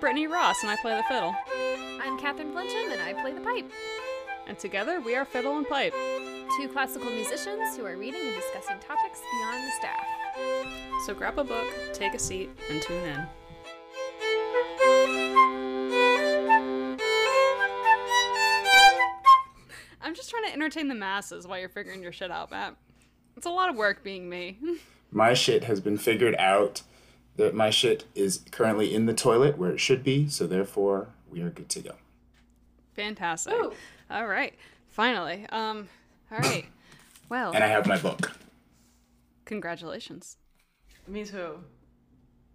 Brittany Ross, and I play the fiddle. I'm Catherine Flinchum, and I play the pipe. And together we are Fiddle and Pipe. Two classical musicians who are reading and discussing topics beyond the staff. So grab a book, take a seat, and tune in. I'm just trying to entertain the masses while you're figuring your shit out, Matt. It's a lot of work being me. My shit has been figured out. That my shit is currently in the toilet where it should be, so therefore we are good to go. Fantastic. Ooh. All right. Finally. Um all right. Well, And I have my book. congratulations. Me too.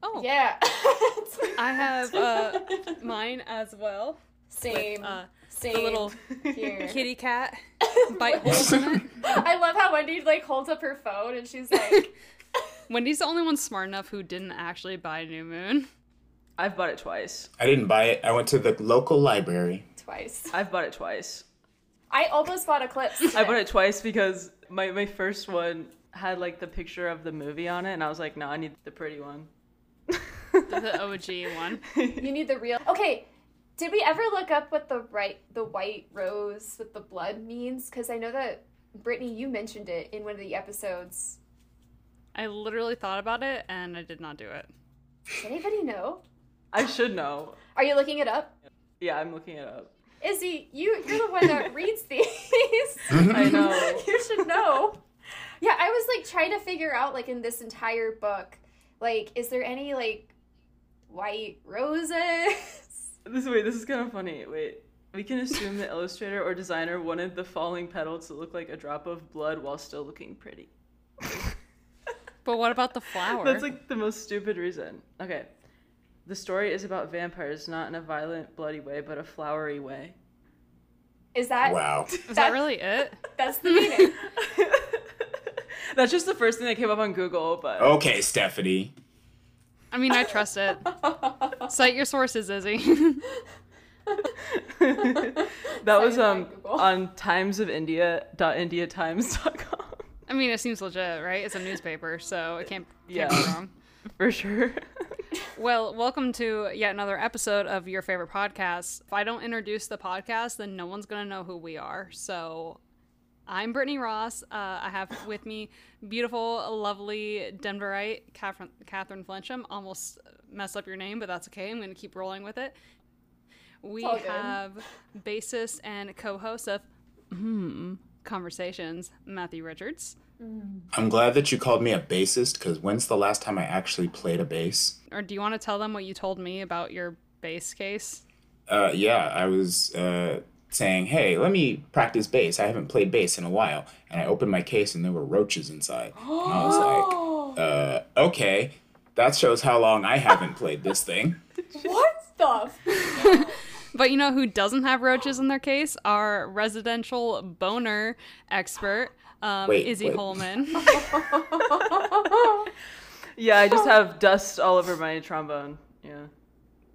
Oh, Yeah. I have uh mine as well. Same. Uh Same. the little here. kitty cat bite holes in it. I love how Wendy like holds up her phone and she's like, Wendy's the only one smart enough who didn't actually buy New Moon. I've bought it twice. I didn't buy it. I went to the local library. twice. I've bought it twice. I almost bought Eclipse. I bought it twice because my, my first one had like the picture of the movie on it, and I was like, no, I need the pretty one. The OG one. You need the real. Okay. Did we ever look up what the right the white rose with the blood means? Because I know that Brittany, you mentioned it in one of the episodes. I literally thought about it and I did not do it. Does anybody know? I should know. Are you looking it up? Yeah, I'm looking it up. Izzy, you you're the one that reads these. I know. you should know. Yeah, I was like trying to figure out like in this entire book, like, is there any like white roses? This wait, this is kind of funny. Wait, we can assume the illustrator or designer wanted the falling petal to look like a drop of blood while still looking pretty. But what about the flower? That's like the most stupid reason. Okay. The story is about vampires, not in a violent, bloody way, but a flowery way. Is that Wow. Is that really it? that's the meaning? That's just the first thing that came up on Google, but Okay, Stephenie. I mean, I trust it. Cite your sources, Izzy. that was Cited by um Google. on timesofindia.indiatimes.com. I mean, it seems legit, right? It's a newspaper, so it can't, can't be wrong. For sure. Well, welcome to yet another episode of your favorite podcast. If I don't introduce the podcast, then no one's going to know who we are. So I'm Brittany Ross. Uh, I have with me beautiful, lovely Denverite Catherine, Catherine Flensham. Almost messed up your name, but that's okay. I'm going to keep rolling with it. We have bassist and co host of hmm, Conversations, Matthew Richards. I'm glad that you called me a bassist because when's the last time I actually played a bass? Or do you want to tell them what you told me about your bass case? Uh, yeah, I was uh, saying, hey, let me practice bass. I haven't played bass in a while. And I opened my case and there were roaches inside. And I was like, uh, okay, that shows how long I haven't played this thing. what stuff? But you know who doesn't have roaches in their case? Our residential boner expert, um, Wait, Izzy wait. Holman. yeah, I just have dust all over my trombone. Yeah.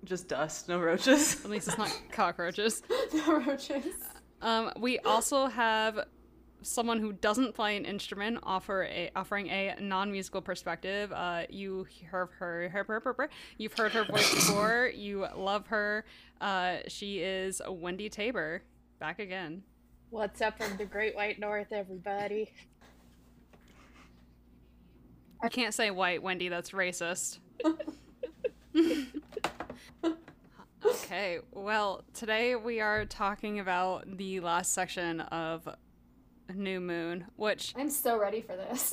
Just dust, no roaches. At least it's not cockroaches. the roaches. Um, we also have someone who doesn't play an instrument offer a offering a non-musical perspective. Uh, you heard her, her, her, her, her- you've heard her voice before. You love her. Uh, she is Wendy Tabor, back again. What's up from the Great White North, everybody? I can't say white, Wendy. That's racist. okay, well, today we are talking about the last section of New Moon, which I'm so ready for this.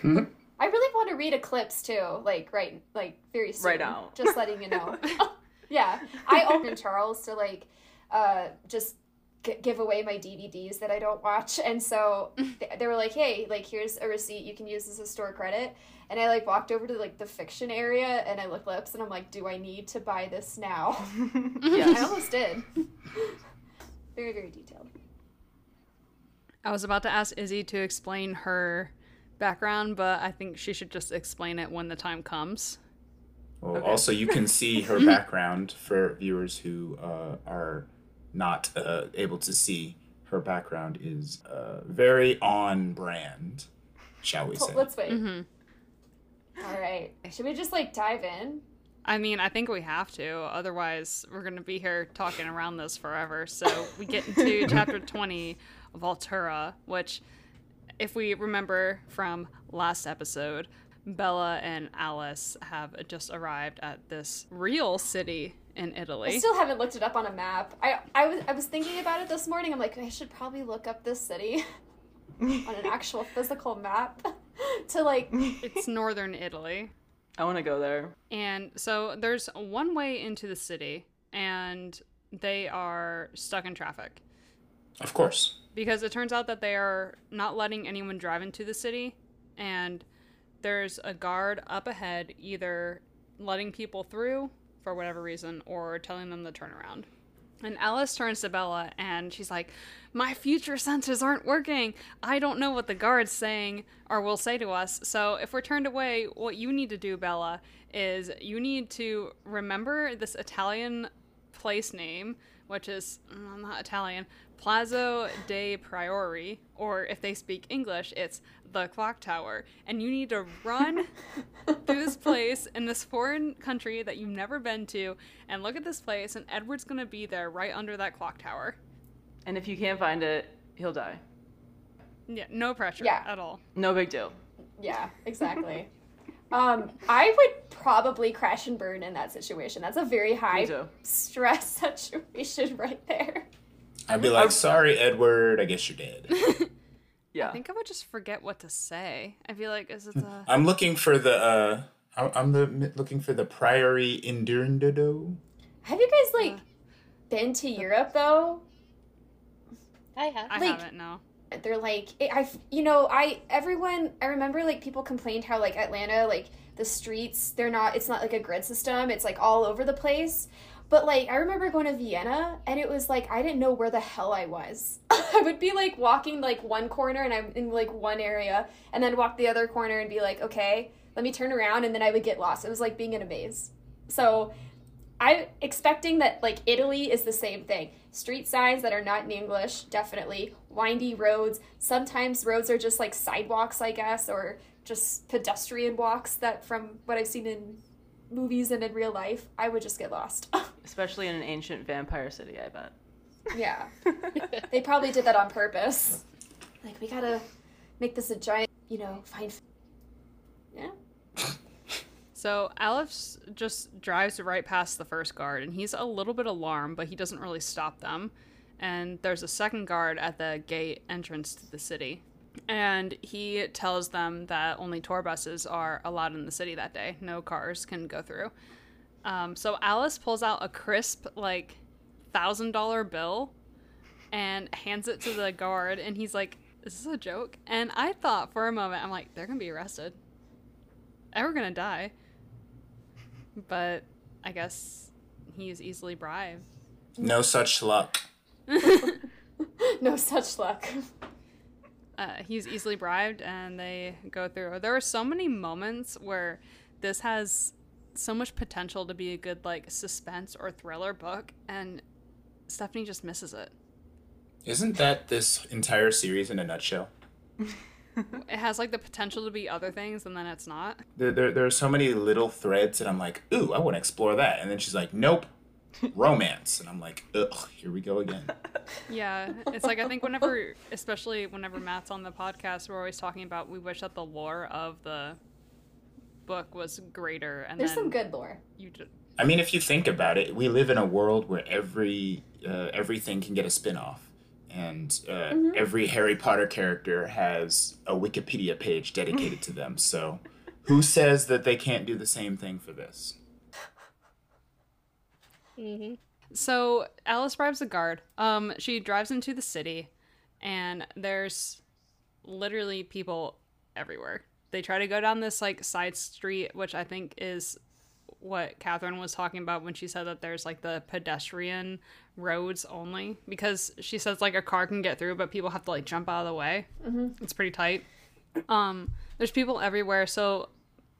Hmm? I really want to read Eclipse too, like right, like very soon. Right now. Just letting you know. yeah, I opened Charles to like, uh, just g- give away my DVDs that I don't watch, and so th- they were like, "Hey, like here's a receipt you can use as a store credit." And I like walked over to like the fiction area, and I looked lips, and I'm like, "Do I need to buy this now?" Yeah, I almost did. very very detailed. I was about to ask Izzy to explain her background, but I think she should just explain it when the time comes. Well, Okay. Also, you can see her background for viewers who uh, are not uh, able to see. Her background is uh, very on brand, shall we say. Let's wait. hmm All right. Should we just like dive in? I mean, I think we have to. Otherwise, we're going to be here talking around this forever. So we get into chapter 20, Volterra, which, if we remember from last episode, Bella and Alice have just arrived at this real city in Italy. I still haven't looked it up on a map. I I was I was thinking about it this morning. I'm like, I should probably look up this city on an actual physical map to like. it's northern Italy. I want to go there. And so there's one way into the city, and they are stuck in traffic. Of course. because it turns out that they are not letting anyone drive into the city and there's a guard up ahead either letting people through for whatever reason or telling them to turn around. And alice turns to bella and she's like my future senses aren't working. I don't know what the guard's saying or will say to us. So if we're turned away what you need to do bella is you need to remember this italian place name, which is mm, not Italian, Plazo de Priori, or if they speak English, it's the clock tower. And you need to run through this place in this foreign country that you've never been to and look at this place, and Edward's gonna be there right under that clock tower. And if you can't find it, he'll die. Yeah, no pressure Yeah. at all. No big deal. Yeah, exactly. um, I would probably crash and burn in that situation. That's a very high stress situation right there. I'd be like, sorry, Edward, I guess you're dead. Yeah. I think I would just forget what to say. I'd be like, is it the. I'm looking for the, uh, I'm- I'm the, looking for the Priory Indurndado. Have you guys like been to Europe though? I have. I like- haven't, no. they're like it, I you know I everyone I remember like people complained how like Atlanta like the streets they're not it's not like a grid system it's like all over the place but like I remember going to Vienna and it was like I didn't know where the hell I was I would be like walking like one corner and I'm in like one area and then walk the other corner and be like okay let me turn around and then I would get lost it was like being in a maze so I'm expecting that like Italy is the same thing. Street signs that are not in English, definitely. Windy roads. Sometimes roads are just like sidewalks, I guess, or just pedestrian walks that from what I've seen in movies and in real life, I would just get lost. Especially in an ancient vampire city, I bet. yeah. they probably did that on purpose. Like we gotta make this a giant, you know, find Yeah. So Alice just drives right past the first guard, and he's a little bit alarmed, but he doesn't really stop them. And there's a second guard at the gate entrance to the city, and he tells them that only tour buses are allowed in the city that day. No cars can go through. Um, so Alice pulls out a crisp, like thousand dollar bill, and hands it to the guard, and he's like, "Is this a joke?" And I thought for a moment, I'm like, "They're gonna be arrested." And we're gonna die. But I guess he is easily bribed. No such luck. No such luck. Uh, he's easily bribed, and they go through. There are so many moments where this has so much potential to be a good like suspense or thriller book, and Stephenie just misses it. Isn't that this entire series in a nutshell? It has like the potential to be other things, and then it's not. There, there, there are so many little threads that I'm like, ooh, I want to explore that. And then she's like, nope, romance. And I'm like, ugh, here we go again. Yeah, it's like I think whenever, especially whenever Matt's on the podcast, we're always talking about we wish that the lore of the book was greater, and There's then some good lore. you just I mean, if you think about it, we live in a world where every uh, everything can get a spin-off. And uh, every Harry Potter character has a Wikipedia page dedicated to them. So, who says that they can't do the same thing for this? hmm So Alice bribes the guard. Um, she drives into the city, and there's literally people everywhere. They try to go down this like side street, which I think is what Catherine was talking about when she said that there's like the pedestrian roads only because she says like a car can get through, but people have to like jump out of the way. It's pretty tight. Um, there's people everywhere, so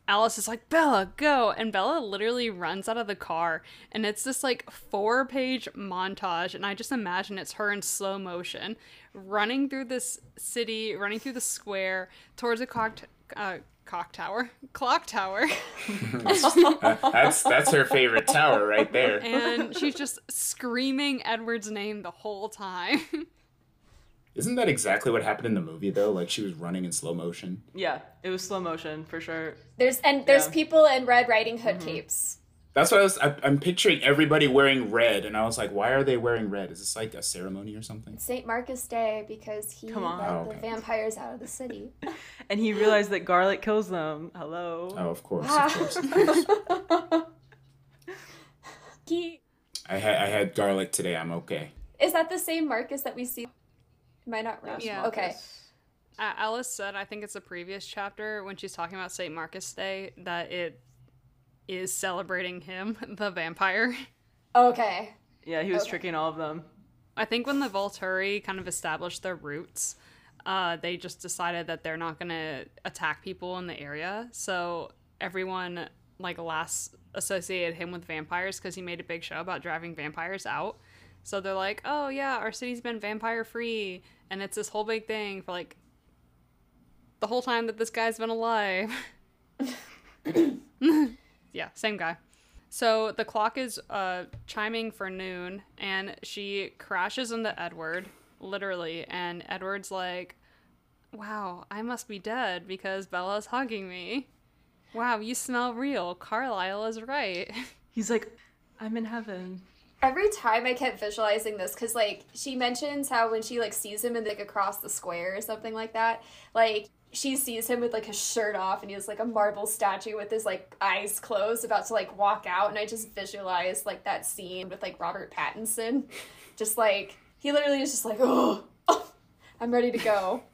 Alice is like, Bella, go. And Bella literally runs out of the car. And it's this like four page montage. And I just imagine it's her in slow motion running through this city, running through the square towards a cock, uh, cock tower, clock tower. that's that's her favorite tower right there. and she's just screaming Edward's name the whole time. Isn't that exactly what happened in the movie though? Like she was running in slow motion. Yeah, it was slow motion for sure. There's and there's Yeah. people in Red Riding Hood capes. That's what I was. I, I'm picturing everybody wearing red, and I was like, why are they wearing red? Is this like a ceremony or something? St. Marcus Day because he Come on. let Oh, the vampires out of the city. And he realized that garlic kills them. Hello. Oh, of course, of ah. course, of course. he I had I had garlic today. I'm okay. is that the same Marcus that we see? Am I not wrong? Yeah. Okay. A- Alice said, I think it's the previous chapter when she's talking about St. Marcus Day, that it is celebrating him, the vampire. Okay. Yeah, he was Okay. tricking all of them. I think when the Volturi kind of established their roots, uh, they just decided that they're not going to attack people in the area. So everyone, like, last associated him with vampires because he made a big show about driving vampires out. So they're like, oh, yeah, our city's been vampire free. And it's this whole big thing for, like, the whole time that this guy's been alive. Yeah, same guy. So the clock is uh, chiming for noon, and she crashes into Edward, literally. And Edward's like, Wow, I must be dead because Bella's hugging me. Wow, you smell real. Carlisle is right. He's like, I'm in heaven. Every time I kept visualizing this because like she mentions how when she like sees him in like across the square or something like that, like she sees him with like his shirt off and he has like a marble statue with his like eyes closed about to like walk out and I just visualized like that scene with like Robert Pattinson. Just like he literally is just like, oh, oh I'm ready to go.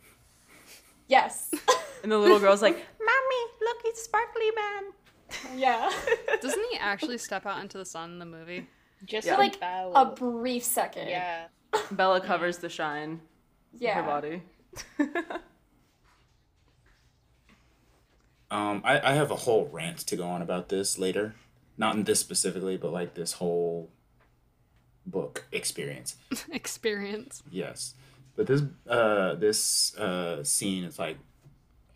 Yes. And the little girl's like, Mommy, look, it's Sparkly Man. yeah. Doesn't he actually step out into the sun in the movie? Just Yeah. like A brief second. yeah. Bella covers the shine Yeah. her body. Um, I, I have a whole rant to go on about this later. Not in this specifically, but like this whole book experience. Experience. Yes. But this uh this uh scene is like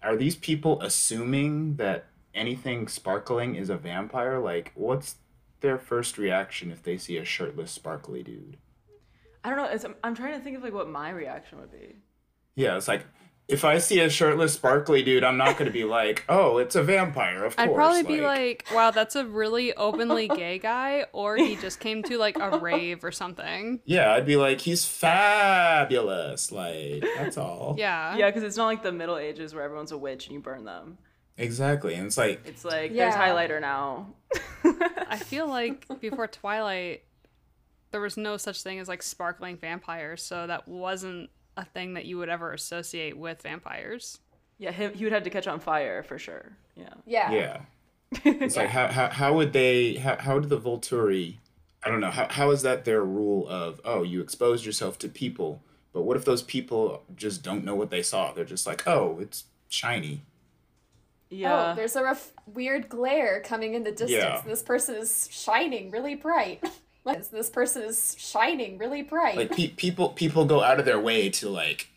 are these people assuming that anything sparkling is a vampire? Like what's their first reaction if they see a shirtless sparkly dude? I don't know. It's, I'm trying to think of like what my reaction would be. Yeah, it's like if I see a shirtless sparkly dude, I'm not going to be like, "Oh, it's a vampire." Of course. I'd probably be like, wow, that's a really openly gay guy, or he just came to like a rave or something. Yeah, I'd be like, "He's fabulous." Like, that's all. Yeah. Yeah, because it's not like the Middle Ages where everyone's a witch and you burn them. Exactly. And it's like It's like Yeah. there's highlighter now. I feel like before Twilight, there was no such thing as like sparkling vampires, so that wasn't a thing that you would ever associate with vampires. yeah, he, he would have to catch on fire for sure. Yeah. Yeah. yeah. It's like how, how how would they how how do the Volturi I don't know, how how is that their rule of oh, you exposed yourself to people, but what if those people just don't know what they saw? They're just like, "Oh, it's shiny." Yeah. Oh, there's a ref- weird glare coming in the distance. Yeah. This person is shining really bright. this person is shining really bright. Like pe- people people go out of their way to like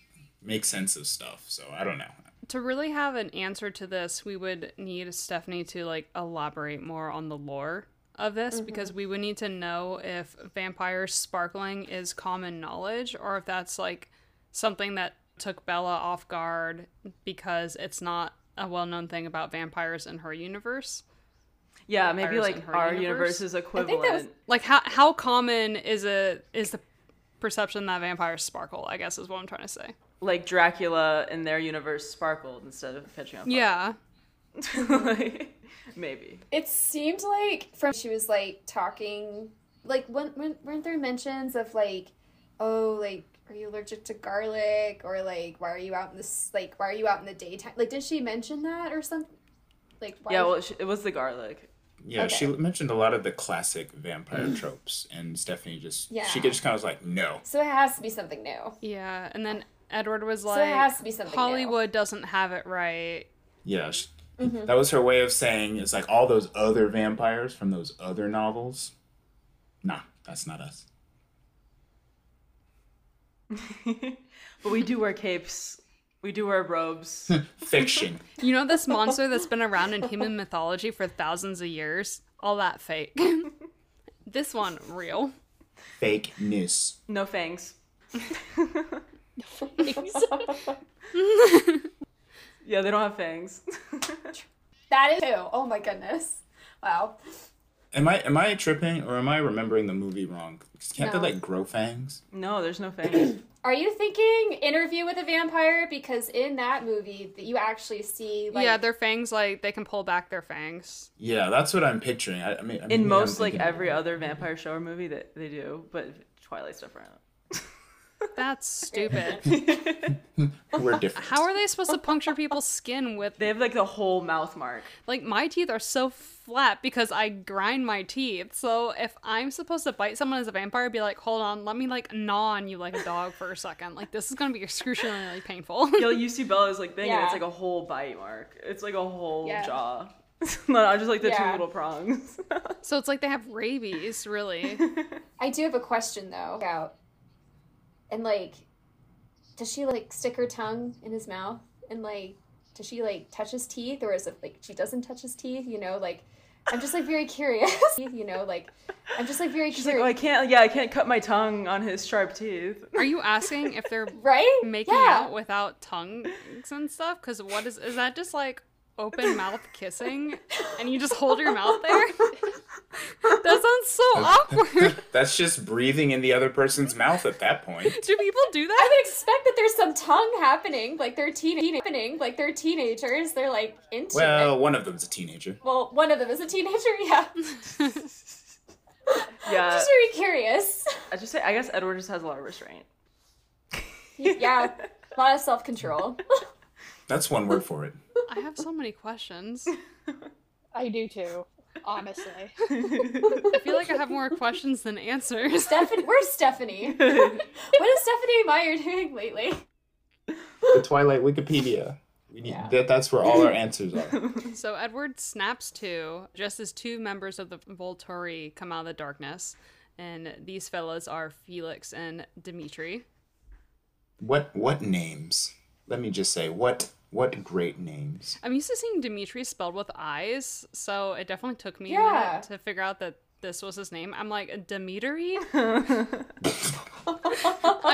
make sense of stuff. So, I don't know. To really have an answer to this, we would need Stephenie to like elaborate more on the lore of this mm-hmm. because we would need to know if vampires sparkling is common knowledge or if that's like something that took Bella off guard because it's not a well-known thing about vampires in her universe. Yeah, maybe vampires like our universe? universe's that equivalent. was- Like how how common is it is the perception that vampires sparkle, I guess is what I'm trying to say. Like Dracula in their universe sparkled instead of catching on fire. Yeah. Like, maybe. it seemed like from she was like talking, like when, when weren't there mentions of like, oh, like are you allergic to garlic or like why are you out in this like why are you out in the daytime? Like did she mention that or something? Like why Yeah, well, it, it was the garlic. Yeah, Okay. she mentioned a lot of the classic vampire mm. tropes and Stephenie just Yeah. she just kind of was like, "No." so it has to be something new. Yeah, and then Edward was like, So like it has to be something new. Hollywood doesn't have it right. Yeah, sh- mm-hmm. That was her way of saying it's like all those other vampires from those other novels. Nah, that's not us. but we do wear capes. We do wear robes. Fiction. You know this monster that's been around in human mythology for thousands of years? All that fake. this one, real. Fake news. No fangs. No fangs. yeah, they don't have fangs. That is too. Oh my goodness. Wow. Am I am I tripping or am I remembering the movie wrong? Can't No. they like grow fangs? no, there's no fangs. Are you thinking Interview with a Vampire? Because in that movie, that you actually see like yeah, their fangs, like, they can pull back their fangs. Yeah, that's what I'm picturing. I, I mean, maybe In I'm most like every other vampire show or movie that they do, but Twilight's different. That's stupid. we're different. How are they supposed to puncture people's skin with They have like the whole mouth mark. like my teeth are so flat because I grind my teeth. So if I'm supposed to bite someone as a vampire, be like, hold on, let me like gnaw on you like a dog for a second. Like this is gonna be excruciatingly painful. Yeah, like you see Bella's like thing, and it's like a whole bite mark. It's like a whole Yeah. jaw. Not just like the two little prongs. so it's like they have rabies, really. I do have a question though about and like does she like stick her tongue in his mouth and like does she like touch his teeth or is it like she doesn't touch his teeth, you know, like I'm just like very curious, you know, like I'm just like very She's like, oh, curious. I can't. Yeah, I can't cut my tongue on his sharp teeth. Are you asking if they're right? making yeah. out without tongues and stuff? Because what is is that just like open mouth kissing and you just hold your mouth there? that sounds so awkward. That's just breathing in the other person's mouth at that point. Do people do that? I would expect that there's some tongue happening, like they're teen happening, like they're teenagers, they're like into Well, it. one of them's a teenager. Well, one of them is a teenager, yeah. Yeah, just very curious. I just say. I guess Edward just has a lot of restraint. Yeah, a lot of self control. That's one word for it. I have so many questions. I do too, honestly. I feel like I have more questions than answers. Stephenie, where's Stephenie? what is Stephenie Meyer doing lately? The Twilight Wikipedia. We need, Yeah. that, that's where all our answers are. So Edward snaps to just as two members of the Volturi come out of the darkness, and these fellas are Felix and Dimitri. What what names? Let me just say what what great names. I'm used to seeing Dimitri spelled with eyes, so it definitely took me a Yeah. minute to figure out that this was his name. I'm like, Dimitri? I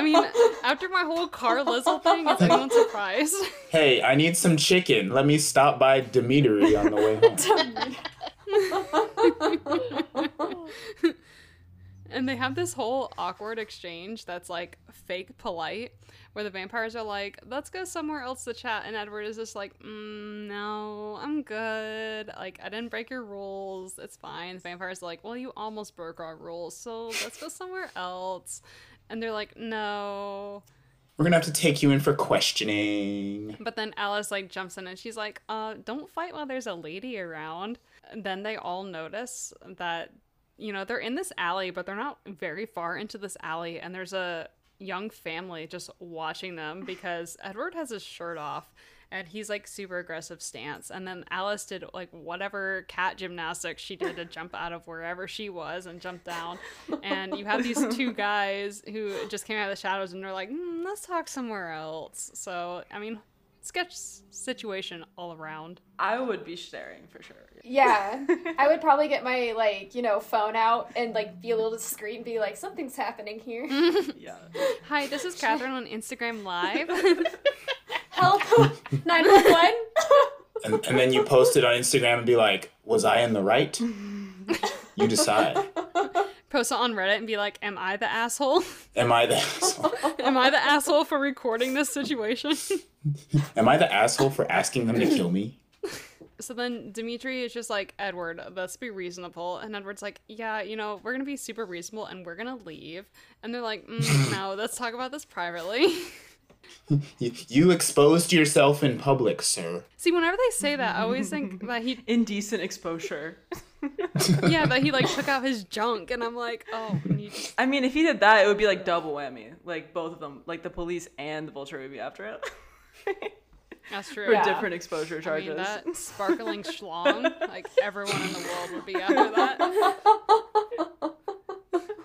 mean, after my whole car Lizzle thing, is anyone surprised? Hey, I need some chicken. Let me stop by Dimitri on the way home. And they have this whole awkward exchange that's like fake polite, where the vampires are like, let's go somewhere else to chat. And Edward is just like, mm, no, I'm good. Like, I didn't break your rules. It's fine. The vampires are like, well, you almost broke our rules. So let's go somewhere else. And they're like, no. We're gonna have to take you in for questioning. But then Alice like jumps in and she's like, uh, don't fight while there's a lady around. And then they all notice that, you know, they're in this alley, but they're not very far into this alley. And there's a young family just watching them because Edward has his shirt off and he's like super aggressive stance. And then Alice did like whatever cat gymnastics she did to jump out of wherever she was and jump down. And you have these two guys who just came out of the shadows and they're like, mm, let's talk somewhere else. So, I mean, sketch situation all around. I would be staring for sure. Yeah, I would probably get my like you know phone out and like be able to scream, and be like, something's happening here. Yeah. Hi, this is Catherine on Instagram Live. Help, nine one one. And, and then you post it on Instagram and be like, was I in the right? You decide. Post it on Reddit and be like, Am I the asshole? Am I the asshole? Am I the asshole for recording this situation? Am I the asshole for asking them to kill me? So then Dimitri is just like, Edward, let's be reasonable. And Edward's like, yeah, you know, we're going to be super reasonable and we're going to leave. And they're like, mm, no, let's talk about this privately. You, you exposed yourself in public, sir. See, whenever they say that, I always think that he, Indecent exposure. yeah, that he like took out his junk. And I'm like, oh, you just, I mean, if he did that, it would be like double whammy. Like both of them, like the police and the vulture would be after it. That's true. for Yeah. different exposure I charges. mean, that sparkling schlong, like everyone in the world would be after that.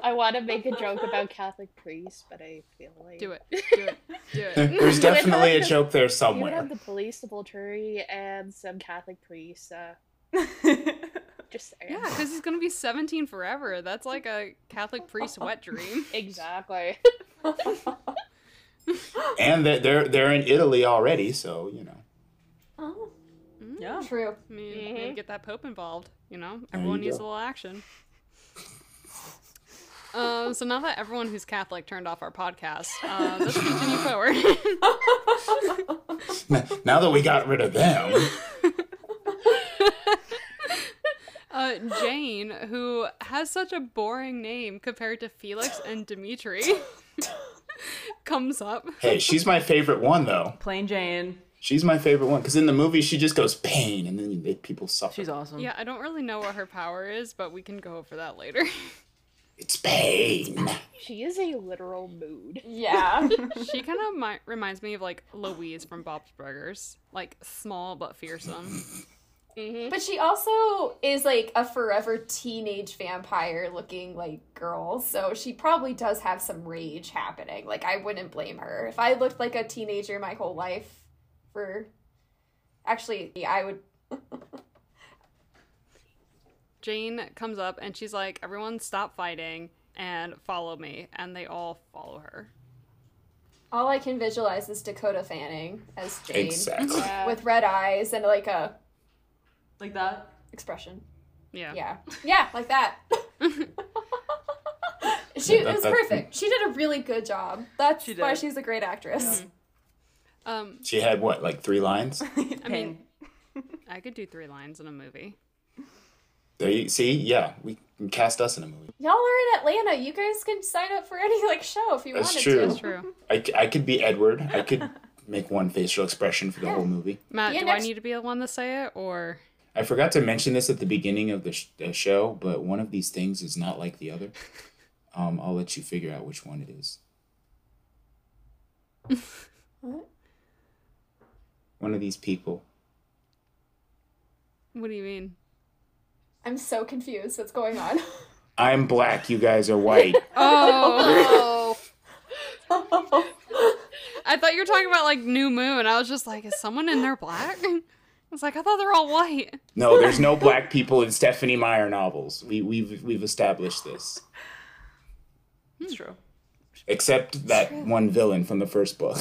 I want to make a joke about Catholic priests, but I feel like Do it. Do it. Do it. There's definitely a joke there somewhere. You would somewhere. have the police, the military, and some Catholic priests. Uh, just saying. Yeah, because he's gonna be 17 forever. That's like a Catholic priest wet dream. exactly. And they're, they're they're in Italy already, so you know. Oh, yeah. true. I mean, maybe Mhm. get that Pope involved. You know, you everyone needs a little action. Um, so now that everyone who's Catholic turned off our podcast, uh, let's continue forward. Now that we got rid of them, uh, Jane, who has such a boring name compared to Felix and Dimitri, comes up. hey, she's my favorite one though. Plain Jane. She's my favorite one because in the movie she just goes pain, and then you make people suffer. She's awesome. Yeah, I don't really know what her power is, but we can go over that later. It's pain. She is a literal mood. Yeah. she kind of mi- reminds me of like Louise from Bob's Burgers, like small but fearsome. Mm-hmm. But she also is like a forever teenage vampire looking like girl, so she probably does have some rage happening. Like I wouldn't blame her. If I looked like a teenager my whole life for actually yeah, I would Jane comes up and she's like, "Everyone, stop fighting and follow me," and they all follow her. all I can visualize is Dakota Fanning as Jane Exactly. Yeah. with red eyes and like a Like that. expression. Yeah. Yeah. Yeah, like that. she That- it was that- perfect. She did a really good job. That's She why she's a great actress. Um, She had what, like three lines? I mean, I could do three lines in a movie. There you see, yeah, we can cast us in a movie. Y'all are in Atlanta. You guys can sign up for any like show if you want. That's wanted true. to. That's true. I, I could be Edward. I could make one facial expression for the whole movie. Matt, Yeah, do next- I need to be the one to say it, or I forgot to mention this at the beginning of the, sh- the show, but one of these things is not like the other. Um, I'll let you figure out which one it is. What? One of these people. what do you mean? I'm so confused. What's going on? I'm black, you guys are white. Oh, Oh, I thought you were talking about like New Moon. I was just like, is someone in there black? I was like, I thought they're all white. No, there's no black people in Stephenie Meyer novels. We, we've we've established this, hmm. It's true. except that one villain from the first book.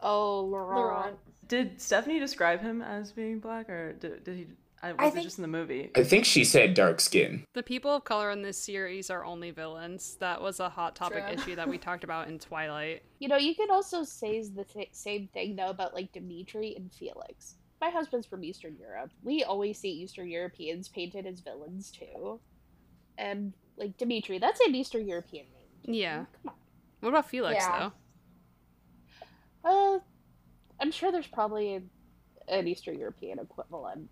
oh, Laurent. Laurent. Did Stephenie describe him as being black, or did, did he? I, was I it think- just in the movie? I think she said dark skin. The people of color in this series are only villains. That was a hot topic True. issue that we talked about in Twilight. You know, you could also say the th- same thing though about like Dimitri and Felix. My husband's from Eastern Europe. We always see Eastern Europeans painted as villains too. And like Dimitri, that's an Eastern European name. Yeah. Come on. What about Felix Yeah. though? Uh, I'm sure there's probably an, an Eastern European equivalent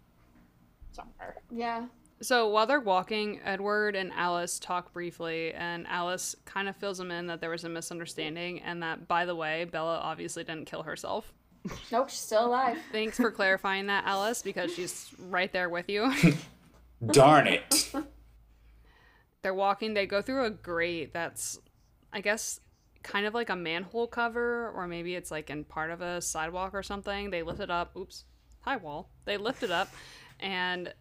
somewhere. Yeah. So while they're walking, Edward and Alice talk briefly, and Alice kind of fills them in that there was a misunderstanding, and that, by the way, Bella obviously didn't kill herself. Nope, she's still alive. Thanks for clarifying that, Alice, because she's right there with you. Darn it. they're walking, they go through a grate that's, I guess, kind of like a manhole cover, or maybe it's like in part of a sidewalk or something. They lift it up. Oops, high wall. They lift it up, and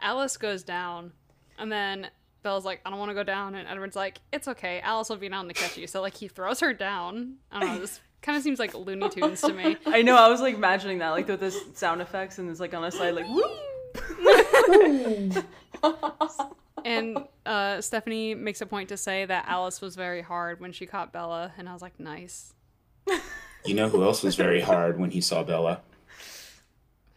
Alice goes down, and then Bella's like, I don't want to go down, and Edward's like, It's okay, Alice will be down to catch you. So like he throws her down. I don't know. This kind of seems like Looney Tunes to me. I know. I was like imagining that, like with the sound effects, and it's like on a side, like whoop. And uh, Stephenie makes a point to say that Alice was very hard when she caught Bella, and I was like, Nice. You know who else was very hard when he saw Bella?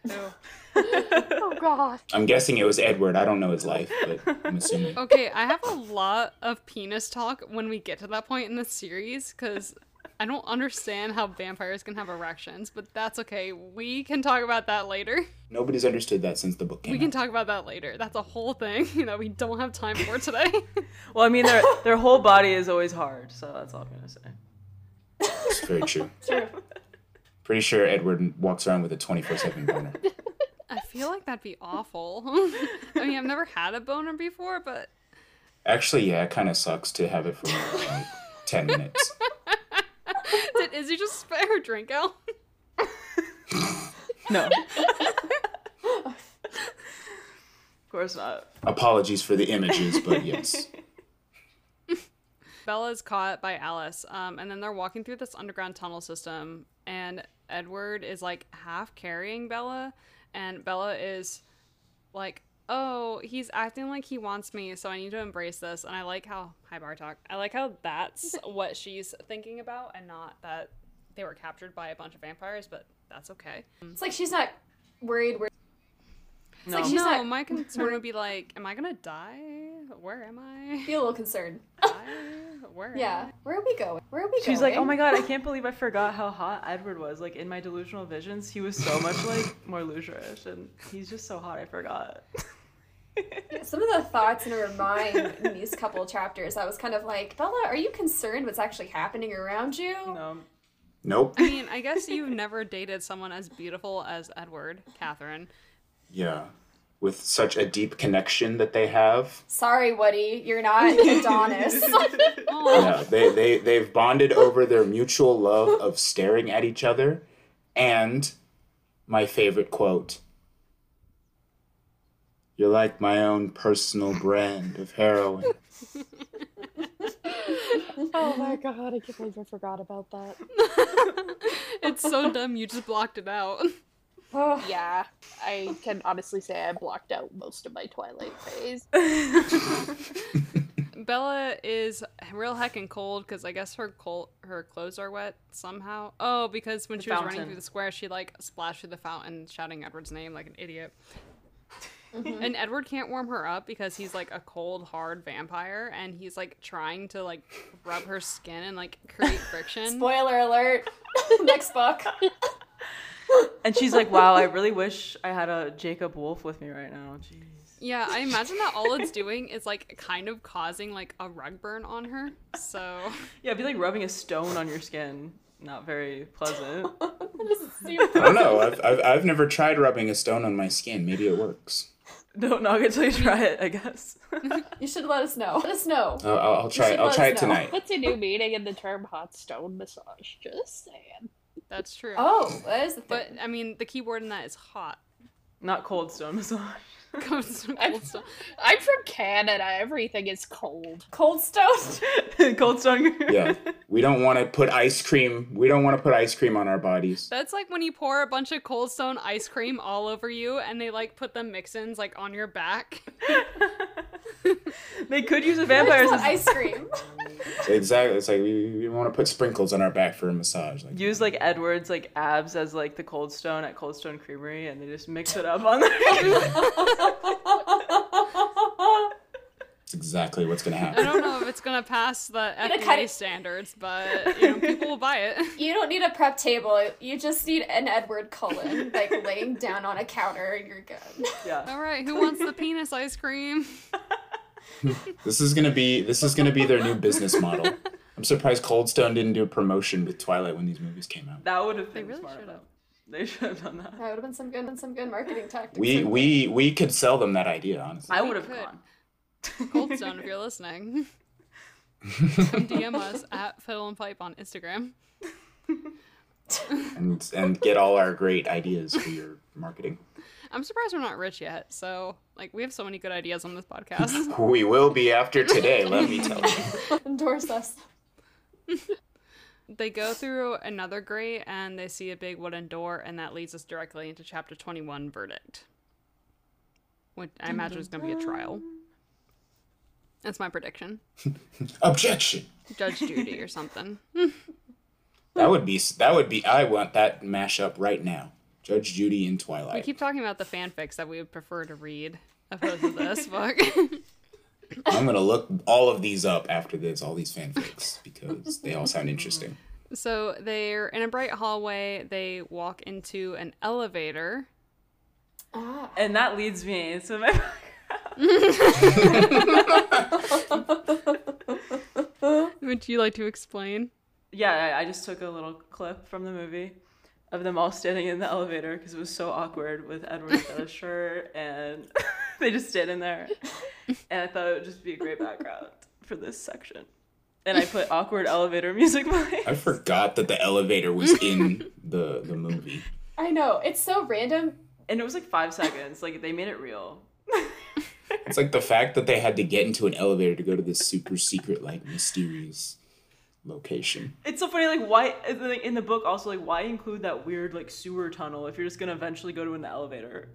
Oh god. I'm guessing it was Edward. I don't know his life, but I'm assuming. Okay, I have a lot of penis talk when we get to that point in the series because I don't understand how vampires can have erections, but that's okay. We can talk about that later. Nobody's understood that since the book came We can out. talk about that later. That's a whole thing that we don't have time for today. Well, I mean, their their whole body is always hard, so that's all I'm gonna say. It's very true. True. Pretty sure Edward walks around with a 24 7 boner. I feel like that'd be awful. I mean, I've never had a boner before, but Actually, yeah, it kind of sucks to have it for like 10 minutes. did Izzy just spit her drink out? No. of course not. Apologies for the images, but yes. Bella is caught by Alice, um, and then they're walking through this underground tunnel system, and Edward is like half carrying Bella, and Bella is like, "Oh, he's acting like he wants me, so I need to embrace this." And I like how hi Bartok. I like how that's what she's thinking about, and not that they were captured by a bunch of vampires. But that's okay. It's like she's not worried. Where No. like she's no, not my concern would be like, "Am I gonna die? Where am I? feel a little concerned. Die? Where?" am Yeah, where are we going? Where are we going? She's like, oh my god, I can't believe I forgot how hot Edward was. Like in my delusional visions, he was so much like more Lucierish, and he's just so hot. I forgot. Some of the thoughts in her mind in these couple chapters, I was kind of like, Bella, are you concerned what's actually happening around you? no, Nope. I mean, I guess you've never dated someone as beautiful as Edward, Catherine. Yeah. With such a deep connection that they have. Sorry, Woody, you're not Adonis. Yeah, they, they, they've bonded over their mutual love of staring at each other. And my favorite quote You're like my own personal brand of heroin. Oh my god, I can't believe I forgot about that. it's so dumb you just blocked it out. Oh, Yeah, I can honestly say I blocked out most of my Twilight phase. Bella is real heckin' cold because I guess her cold, her clothes are wet somehow. Oh, because when The she was running through the square, she like splashed through the fountain, shouting Edward's name like an idiot. Mm-hmm. And Edward can't warm her up because he's like a cold, hard vampire, and he's like trying to like rub her skin and like create friction. spoiler alert. Next book. And she's like, wow, I really wish I had a Jacob Wolf with me right now. Jeez. Yeah, I imagine that all it's doing is like kind of causing like a rug burn on her. So Yeah, it'd be like rubbing a stone on your skin. Not very pleasant. I don't know. I've, I've, I've never tried rubbing a stone on my skin. Maybe it works. Don't knock it till you try it, I guess. You should let us know. Let us know. I'll, I'll, I'll try. should I'll try it know. tonight. What's a new meaning in the term hot stone massage? Just saying. That's true. Oh, that is the thing. But I mean, the keyboard in that is hot. Not cold stone massage. Comes from I'm, cold stone. I'm from Canada. Everything is cold. Cold stone. cold stone. Yeah, we don't want to put ice cream. We don't want to put ice cream on our bodies. That's like when you pour a bunch of Cold Stone ice cream all over you, and they like put the mix-ins like on your back. they could use a It's vampires as ice cream. Exactly. It's like we, we want to put sprinkles on our back for a massage. Like use like Edward's like abs as like the cold stone at Cold Stone Creamery, and they just mix it up on there. that's exactly what's gonna happen. I don't know if it's gonna pass the gonna FDA standards, but you know, people will buy it. You don't need a prep table. You just need an Edward Cullen, like laying down on a counter, and you're good. yeah. All right, who wants the penis ice cream? This is gonna be this is gonna be their new business model. I'm surprised Cold Stone didn't do a promotion with Twilight when these movies came out. That would have They been really smart. Should've. They should have done that. That would have been some good, some good marketing tactics. We we we could sell them that idea, honestly. I would have could. gone. Cold Stone, if you're listening, come DM us at Fiddle and Pipe on Instagram. and and get all our great ideas for your marketing. I'm surprised we're not rich yet. So, like, we have so many good ideas on this podcast. We will be after today, let me tell you. endorse us. they go through another grate and they see a big wooden door, and that leads us directly into chapter 21 verdict. Which I imagine is going to be a trial. That's my prediction. Objection. Judge Judy or something. That would be that would be I want that mashup right now. Judge Judy in Twilight. We keep talking about the fanfics that we would prefer to read opposed to this book. I'm gonna look all of these up after this, all these fanfics, because they all sound interesting. so they're in a bright hallway. They walk into an elevator. Ah. And that leads me to my. Would you like to explain? yeah, I, I just took a little clip from the movie. Of them all standing in the elevator because it was so awkward with Edward without a shirt and they just stand in there. And I thought it would just be a great background for this section. And I put awkward elevator music behind. I forgot that the elevator was in the the movie. I know it's so random. And it was like five seconds. Like they made it real. It's like the fact that they had to get into an elevator to go to this super secret, like mysterious location. It's so funny, like why like, in the book also like why include that weird like sewer tunnel if you're just gonna eventually go to an elevator?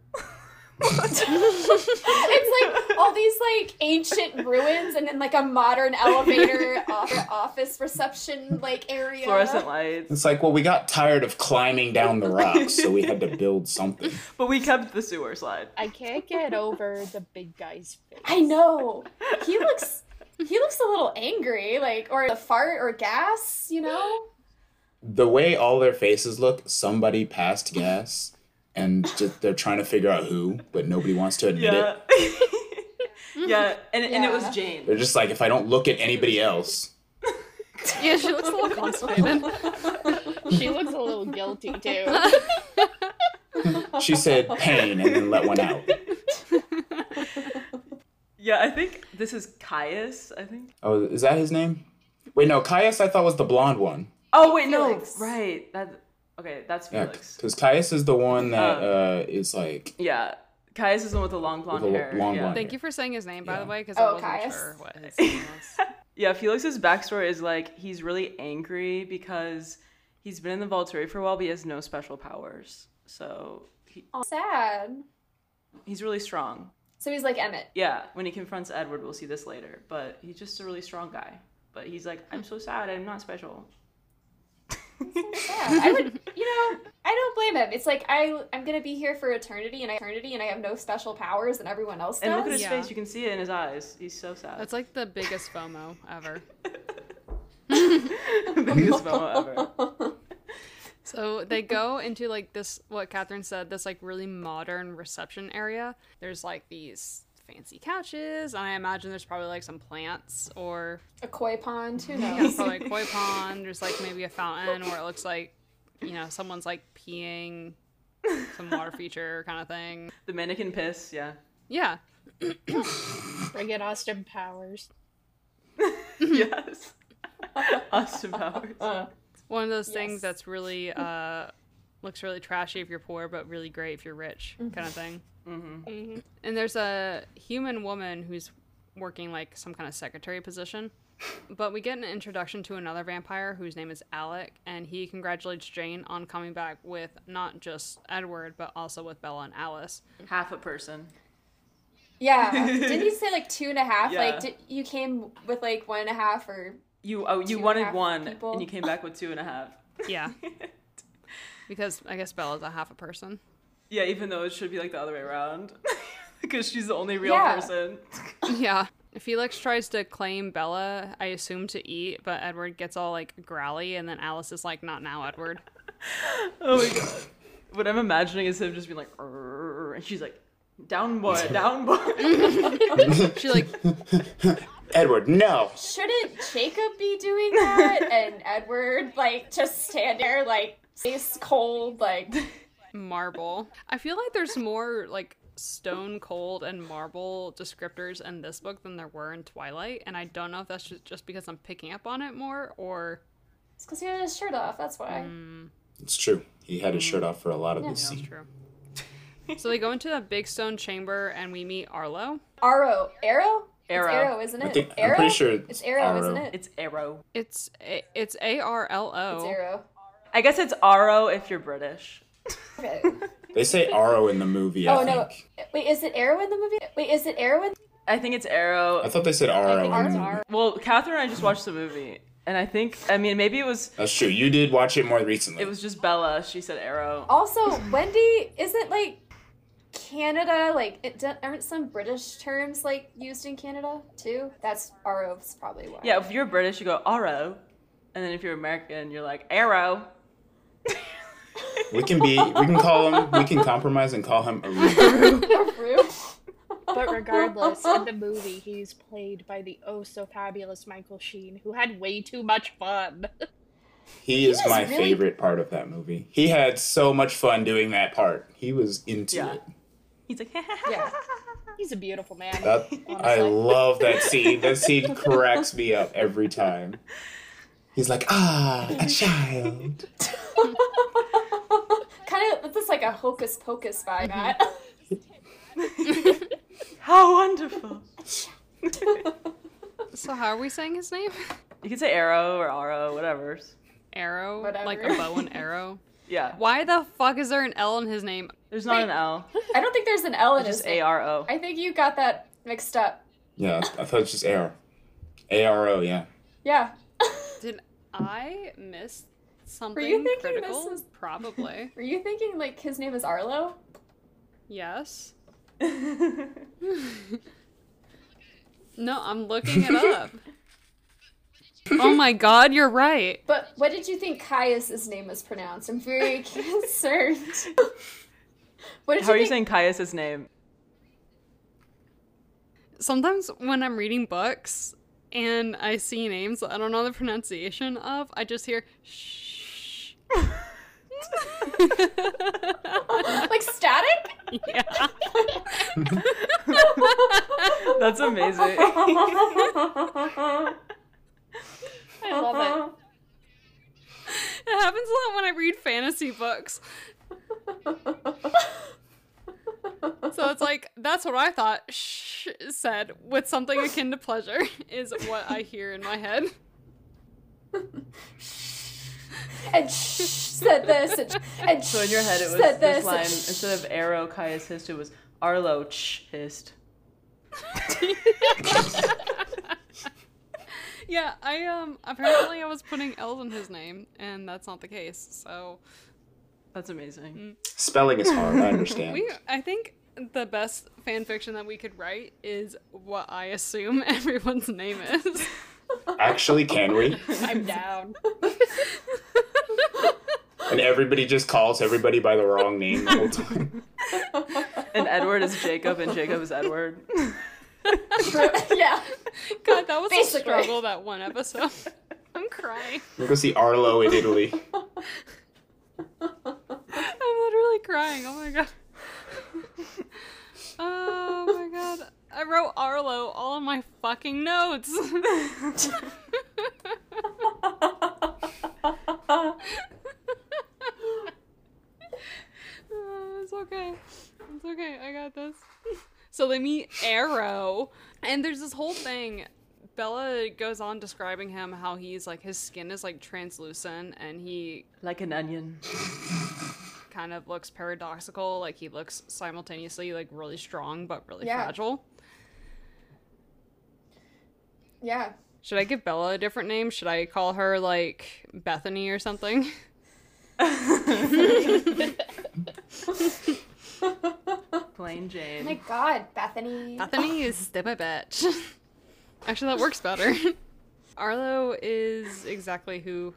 it's like all these like ancient ruins and then like a modern elevator office reception like area. Fluorescent lights. It's like, well, we got tired of climbing down the rocks, so we had to build something. But we kept the sewer slide. I can't get over the big guy's face. I know. He looks he looks a little angry, like or a fart or gas, you know? The way all their faces look, somebody passed gas, and just, they're trying to figure out who, but nobody wants to admit Yeah. it. yeah, and, and it was Jane. They're just like, if I don't look at anybody else, Yeah, she looks a little constipated. She looks a little guilty too. she said pain and then let one out. Yeah, I think this is Caius, I think. Oh, is that his name? Wait, no, Caius I thought was the blonde one. Oh wait, no. Felix. Right. That okay, that's Yeah, Felix. because Caius is the one that Oh. uh, is like Yeah. Caius is the one with the long blonde the hair. long yeah. blonde Thank you for saying his name, by the way, because Oh, I wasn't Caius. sure what his name was. Yeah, Felix's backstory is like he's really angry because he's been in the Volturi for a while, but he has no special powers. So he, Aw, sad. he's really strong. So he's like Emmett. Yeah, when he confronts Edward, we'll see this later. But he's just a really strong guy. But he's like, I'm so sad, I'm not special. Yeah, I would, you know, I don't blame him. It's like I, I'm gonna be here for eternity and eternity, and I have no special powers, and everyone else does. And look at his Yeah. face, you can see it in his eyes. He's so sad. That's like the biggest FOMO ever. biggest moment ever. So they go into like this, what Catherine said, this like really modern reception area. There's like these fancy couches, and I imagine there's probably like some plants or a koi pond. Who yeah, knows? probably a koi pond. There's like maybe a fountain where it looks like, you know, someone's like peeing, some water feature kind of thing. The Manneken Pis, yeah. Yeah. Bring in Austin Powers. yes. Austin Powers. Uh. One of those Yes. things that's really uh looks really trashy if you're poor, but really great if you're rich, kind of thing. hmm Mm-hmm. And there's a human woman who's working like some kind of secretary position. But we get an introduction to another vampire whose name is Alec, and he congratulates Jane on coming back with not just Edward, but also with Bella and Alice. Half a person. yeah. Didn't you say like two and a half? Yeah. Like did, you came with like one and a half, or You oh Two you wanted one people. and you came back with two and a half. Yeah. because I guess Bella's a half a person. Yeah, even though it should be like the other way around. because she's the only real Yeah. person. Yeah. Felix tries to claim Bella, I assume, to eat, but Edward gets all like growly, and then Alice is like, not now, Edward. Oh my god. What I'm imagining is him just being like, "Arr," and she's like, down boy, down boy. She like Edward, no. shouldn't Jacob be doing that? and Edward like just stand there like face cold, like marble. I feel like there's more like stone cold and marble descriptors in this book than there were in Twilight, and I don't know if that's just, just because I'm picking up on it more or it's because he had his shirt off. That's why. mm, It's true. He had his shirt off for a lot of Yeah. this that's scene. true. so they go into a big stone chamber and we meet Arlo. Arrow, arrow, Arrow. It's arrow, isn't it? I think I'm arrow. pretty sure It's arrow, isn't it? It's arrow. It's a, it's A R L It's arrow. I guess it's Aro if you're British. Okay. They say Aro in the movie. I oh no! Wait, is it arrow in the movie? Wait, is it arrow in? I think it's Arrow. I thought they said I Aro in the movie. Well, Catherine and I just watched the movie, and I think I mean maybe it was That's true. You did watch it more recently. it was just Bella. She said Arrow. Also, Wendy, isn't like Canada like it, don't- aren't some British terms like used in Canada too? That's RO is probably why. Yeah, if you're British, you go Arrow, and then if you're American, you're like Arrow. we can be. We can call him. We can compromise and call him Aru. Arrow. But regardless, in the movie, he's played by the oh so fabulous Michael Sheen, who had way too much fun. He is was my really- favorite part of that movie. He had so much fun doing that part. He was into Yeah. it. He's like, Yeah. He's a beautiful man. That, I love that scene. That scene cracks me up every time. He's like, ah, a child. kind of, it's like a hocus pocus vibe. Matt. how wonderful. So how are we saying his name? You can say arrow or arrow, whatever. Arrow, Whatever. like a bow and arrow. Yeah. Why the fuck is there an L in his name? There's not Wait. an L. I don't think there's an L in It's his just name. A R O. I think you got that mixed up. Yeah, I thought it was just AR. ARO, yeah. Yeah. Did I miss something Were you thinking this critical? was- Probably. Were you thinking like his name is Arlo? Yes. No, I'm looking it up. Oh my god, you're right. But what did you think Caius's name was pronounced? I'm very concerned. what did How are you think? saying Caius's name? Sometimes when I'm reading books and I see names that I don't know the pronunciation of, I just hear shh. like static? yeah. That's amazing. I love it. Uh-huh. It happens a lot when I read fantasy books. So it's like that's what I thought shh said with something akin to pleasure is what I hear in my head. and shh said this and, and So in your head, it was said this this line and instead of arrow Caius hist, it was Arlo ch hist. Yeah, I um apparently I was putting L's in his name and that's not the case. So That's amazing. Spelling is hard, I understand. we I think the best fan fiction that we could write is what I assume everyone's name is. Actually, can we? I'm down. And everybody just calls everybody by the wrong name the whole time. And Edward is Jacob, and Jacob is Edward. yeah. God, that was Basically. a struggle that one episode. I'm crying. We'll go see Arlo in Italy. I'm literally crying. Oh my god. Oh my god. I wrote Arlo all in my fucking notes. Uh, it's okay. It's okay. I got this. So they Arrow, and there's this whole thing. Bella goes on describing him how he's like his skin is like translucent and he like an onion. kind of looks paradoxical. Like he looks simultaneously like really strong but really Yeah. fragile. Yeah. Should I give Bella a different name? Should I call her like Bethany or something? Plain Oh my god, Bethany. Bethany is still my bitch. Actually, that works better. Arlo is exactly who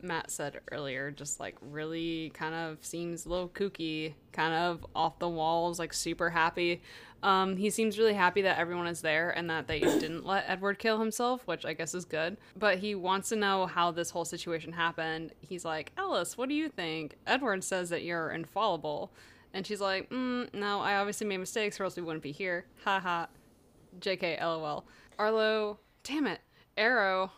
Matt said earlier. Just like really kind of seems a little kooky, kind of off the walls, like super happy. Um, he seems really happy that everyone is there and that they didn't let Edward kill himself, which I guess is good. But he wants to know how this whole situation happened. He's like, Alice, what do you think? Edward says that you're infallible. And she's like, mm, no, I obviously made mistakes or else we wouldn't be here. Ha ha. JK, lol. Arlo, damn it, Arrow,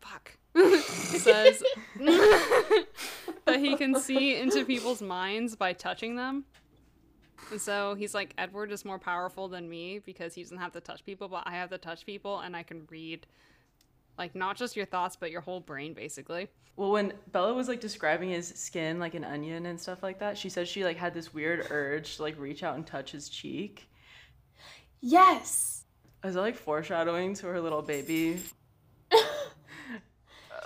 fuck, says that he can see into people's minds by touching them. And so he's like, Edward is more powerful than me because he doesn't have to touch people, but I have to touch people and I can read, like, not just your thoughts, but your whole brain, basically. Well, when Bella was like describing his skin like an onion and stuff like that, she said she like had this weird urge to like reach out and touch his cheek. Yes. Is that like foreshadowing to her little baby?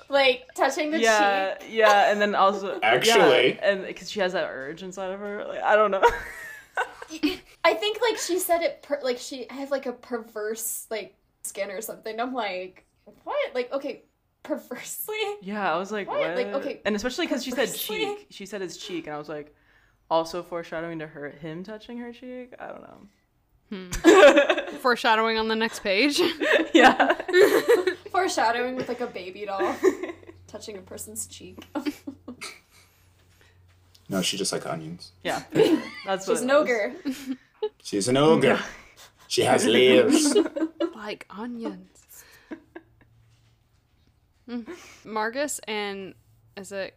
Like touching the yeah, cheek. yeah, and then also Actually. yeah, and because she has that urge inside of her, like I don't know. I think like she said it per- like she had like a perverse like skin or something. I'm like, what? Like okay, perversely? yeah, I was like, What? what? Like, okay, and especially because she said perversely? cheek. She said his cheek, and I was like, also foreshadowing to her him touching her cheek. I don't know. Hmm. Foreshadowing on the next page. yeah. Foreshadowing with like a baby doll. touching a person's cheek. No, she just like onions. Yeah, that's what She's an ogre. She's an ogre. She has layers. like onions. Mm. Margus and is it?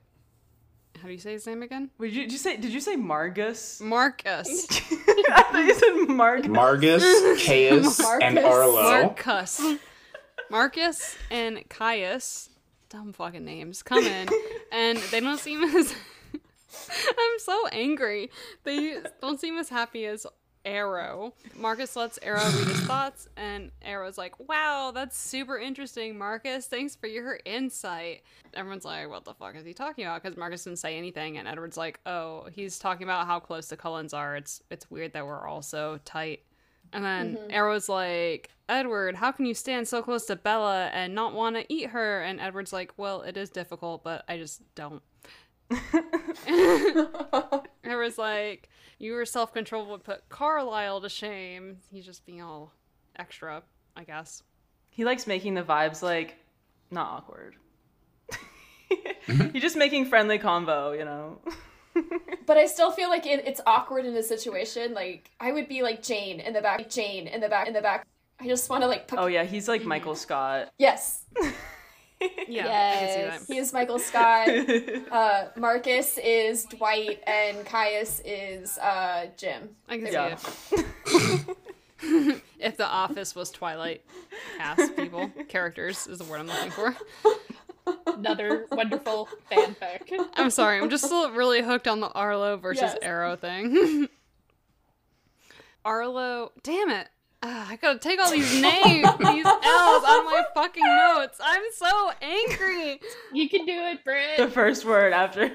How do you say his name again? Wait, did you, did you say? Did you say Margus? Marcus. I thought you said Margus. Margus, Caius, and Arlo. Marcus. Marcus and Caius, dumb fucking names, come in, and they don't seem as. I'm so angry. They don't seem as happy as Arrow. Marcus lets Arrow read his thoughts, and Arrow's like, "Wow, that's super interesting, Marcus. Thanks for your insight." Everyone's like, "What the fuck is he talking about?" Because Marcus didn't say anything, and Edward's like, "Oh, he's talking about how close the Cullens are. It's it's weird that we're all so tight." And then mm-hmm. Arrow's like, Edward, how can you stand so close to Bella and not want to eat her? And Edward's like, well, it is difficult, but I just don't. Edward's like, your self control would put Carlisle to shame. He's just being all extra, I guess. He likes making the vibes like not awkward. Mm-hmm. He's just making friendly convo, you know. But I still feel like it, it's awkward in a situation. Like I would be like Jane in the back, Jane in the back, in the back. I just want to like. Put- Oh yeah, he's like mm. Michael Scott. Yes, Yeah, I can see Yes. he is Michael Scott. Uh, Marcus is Dwight, and Caius is uh, Jim. I can Yeah. see it. if The Office was Twilight cast people, characters is the word I'm looking for. Another wonderful fanfic. I'm sorry, I'm just still really hooked on the Arlo versus Yes. Arrow thing. Arlo, damn it. Ah, I gotta take all these names, these L's on my fucking notes. I'm so angry. You can do it, Brit. the first word after.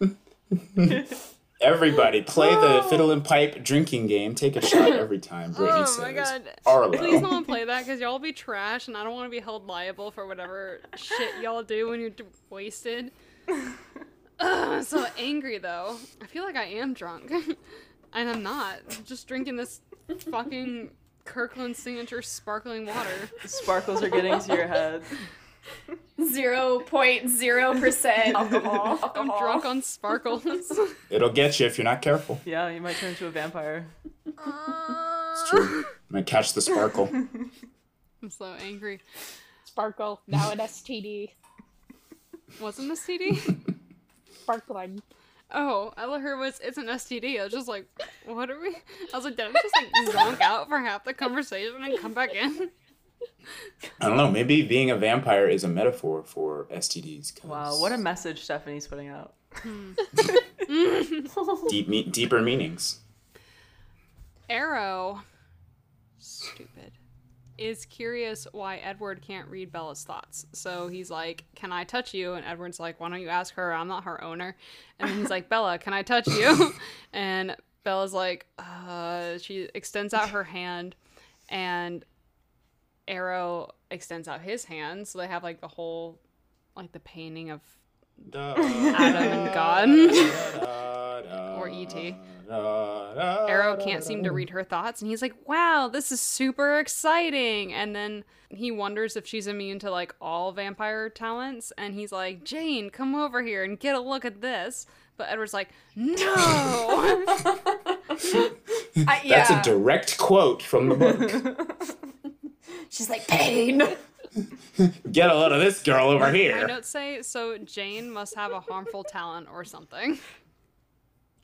Everybody, play the fiddle and pipe drinking game. Take a shot every time Brittany Oh says my God. Arlo. Please don't play that because y'all be trash and I don't want to be held liable for whatever shit y'all do when you're d- wasted. Ugh, I'm so angry though. I feel like I am drunk. And I'm not. I'm just drinking this fucking Kirkland signature sparkling water. Sparkles are getting to your head. Zero point zero percent alcohol. I'm drunk on sparkles. It'll get you if you're not careful. Yeah, you might turn into a vampire. It's true. I Might catch the sparkle. I'm so angry. Sparkle, now an STD. Wasn't this CD? Sparkling. Oh, I heard was it's an STD. I was just like, what are we? I was like, did I just like zonk out for half the conversation and come back in? I don't know. Maybe being a vampire is a metaphor for STDs. 'cause Wow, what a message Stephenie's putting out. Hmm. deep, me- deeper meanings. Arrow, stupid, is curious why Edward can't read Bella's thoughts. So he's like, Can I touch you? And Edward's like, Why don't you ask her? I'm not her owner. And then he's like, Bella, can I touch you? And Bella's like, uh, She extends out her hand, and Arrow extends out his hand. So they have like the whole, like the painting of Adam and God. Or E.T.. Uh, Arrow can't seem to read her thoughts, and he's like, "Wow, this is super exciting." And then he wonders if she's immune to like all vampire talents, and he's like, "Jane, come over here and get a look at this." But Edward's like, "No." I, yeah. That's a direct quote from the book. She's like pain. Get a load of this girl over here. My here. notes say so. Jane must have a harmful talent or something.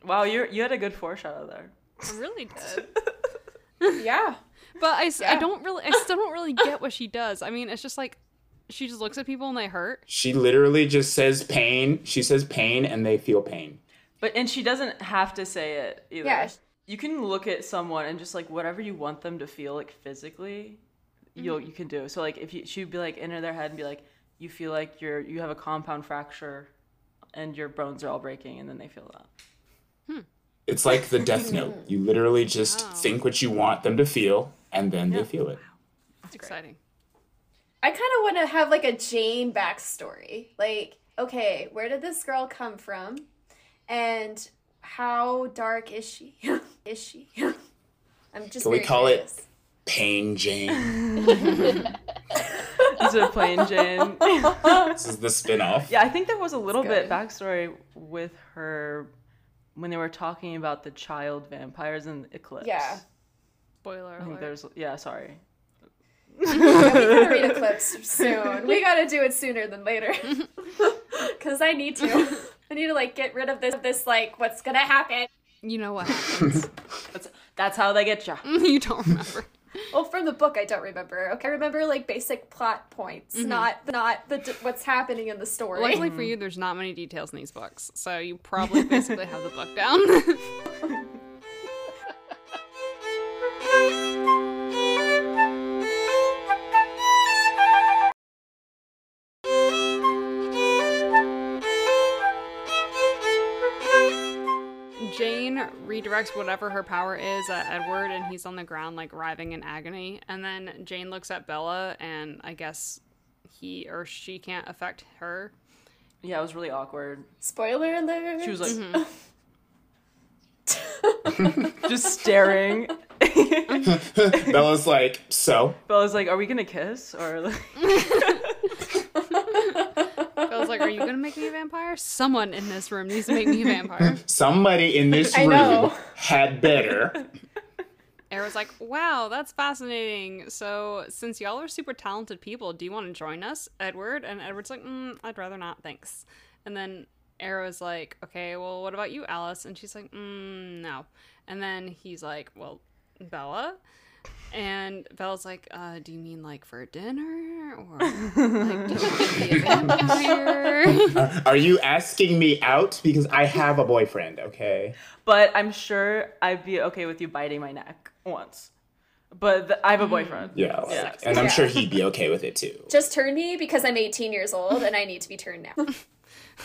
Wow, you you had a good foreshadow there. I really did, yeah. but I, Yeah. don't really, I still don't really get what she does. I mean, it's just like she just looks at people and they hurt. She literally just says pain. She says pain, and they feel pain. But and she doesn't have to say it either. Yeah. You can look at someone and just like whatever you want them to feel like physically, you'll mm-hmm. you can do. So like if you she'd be like enter their head and be like, you feel like you're you have a compound fracture and your bones are all breaking and then they feel that. Hmm. It's like the Death Note. You literally just Oh. think what you want them to feel, and then they feel it. It's exciting. I kind of want to have like a Jane backstory. Like, okay, where did this girl come from? And how dark is she? is she? I'm just Can we very call it- curious. Pain Jane. Instead of playing Jane. This is the spin-off. Yeah, I think there was a little bit backstory with her when they were talking about the child vampires in Eclipse. Yeah. Spoiler I think alert. there's yeah, sorry. Yeah, we gotta read Eclipse soon. We gotta do it sooner than later. Cause I need to. I need to like get rid of this this like what's gonna happen. You know what happens. That's that's how they get you. you don't remember. Well, from the book, I don't remember. Okay, I remember like basic plot points, mm-hmm. not not the what's happening in the story. Luckily for you, there's not many details in these books, so you probably basically have the book down. redirects whatever her power is at Edward, and he's on the ground, like writhing in agony. And then Jane looks at Bella, and I guess he or she can't affect her. Yeah, it was really awkward. Spoiler alert. She was like Mm-hmm. just staring. Bella's like, so Bella's like, "Are we gonna kiss?" Or like, I was like, "Are you gonna make me a vampire? Someone in this room needs to make me a vampire." somebody in this room had better. Ara's like, "Wow, that's fascinating. So, since y'all are super talented people, do you want to join us, Edward?" And Edward's like, mm, "I'd rather not, thanks." And then Arrow's like, "Okay, well, what about you, Alice?" And she's like, mm, "No." And then he's like, "Well, Bella." And Bella's like, uh, do you mean like for dinner? Or like, do you want to be a vampire? Are you asking me out because I have a boyfriend? Okay. but I'm sure I'd be okay with you biting my neck once. But th- I have a boyfriend. Yeah, like, Yeah. and I'm Yeah. sure he'd be okay with it too. Just turn me because I'm 18 years old and I need to be turned now.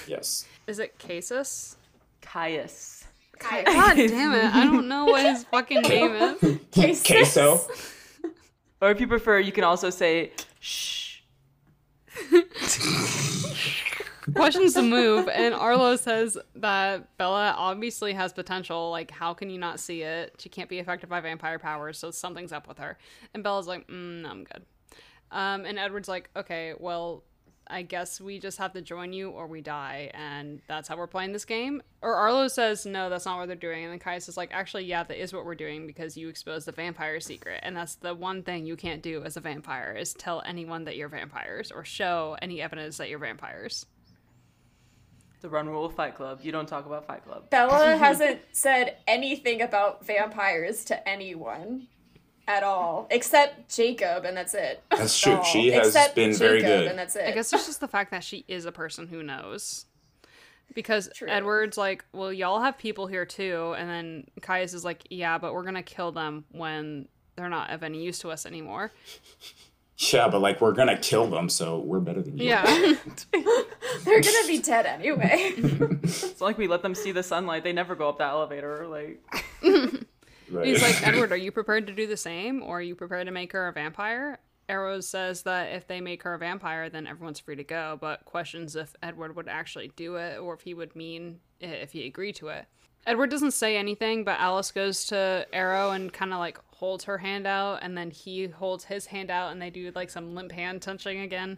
Yes. Is it Casus? Caius. God damn it. I don't know what his fucking name is. Cases. Queso. Or if you prefer, you can also say shh. questions the move, and Arlo says that Bella obviously has potential. Like, how can you not see it? She can't be affected by vampire powers, so something's up with her. And Bella's like, mm, no, I'm good. Um, and Edward's like, okay, well, I guess we just have to join you or we die, and that's how we're playing this game. Or Arlo says, no, that's not what they're doing. And then Caius is like, actually, yeah, that is what we're doing because you exposed the vampire secret, and that's the one thing you can't do as a vampire is tell anyone that you're vampires or show any evidence that you're vampires. The run rule of Fight Club. You don't talk about Fight Club. Bella hasn't said anything about vampires to anyone at all, except Jacob, and that's it. That's true. All. She has Except been very Jacob, good. and that's it. I guess it's just the fact that she is a person who knows. Because True. Edward's like, well, y'all have people here too. And then Caius is like, yeah, but we're going to kill them when they're not of any use to us anymore. Yeah, but like we're gonna kill them, so we're better than you. Yeah. They're gonna be dead anyway. It's like we let them see the sunlight. They never go up that elevator. Like, Right. He's like, Edward, are you prepared to do the same? Or are you prepared to make her a vampire? Arrows says that if they make her a vampire, then everyone's free to go, but questions if Edward would actually do it or if he would mean it if he agreed to it. Edward doesn't say anything, but Alice goes to Arrow and kind of like holds her hand out, and then he holds his hand out, and they do like some limp hand touching again.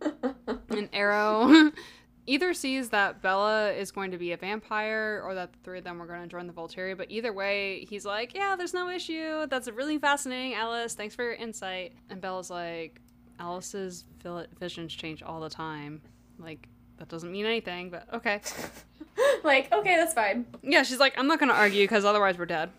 and Arrow either sees that Bella is going to be a vampire or that the three of them are going to join the Volturi, but either way, he's like, Yeah, there's no issue. That's really fascinating, Alice. Thanks for your insight. And Bella's like, Alice's visions change all the time. Like, that doesn't mean anything, but okay. like, okay, that's fine. Yeah, she's like, I'm not going to argue because otherwise we're dead.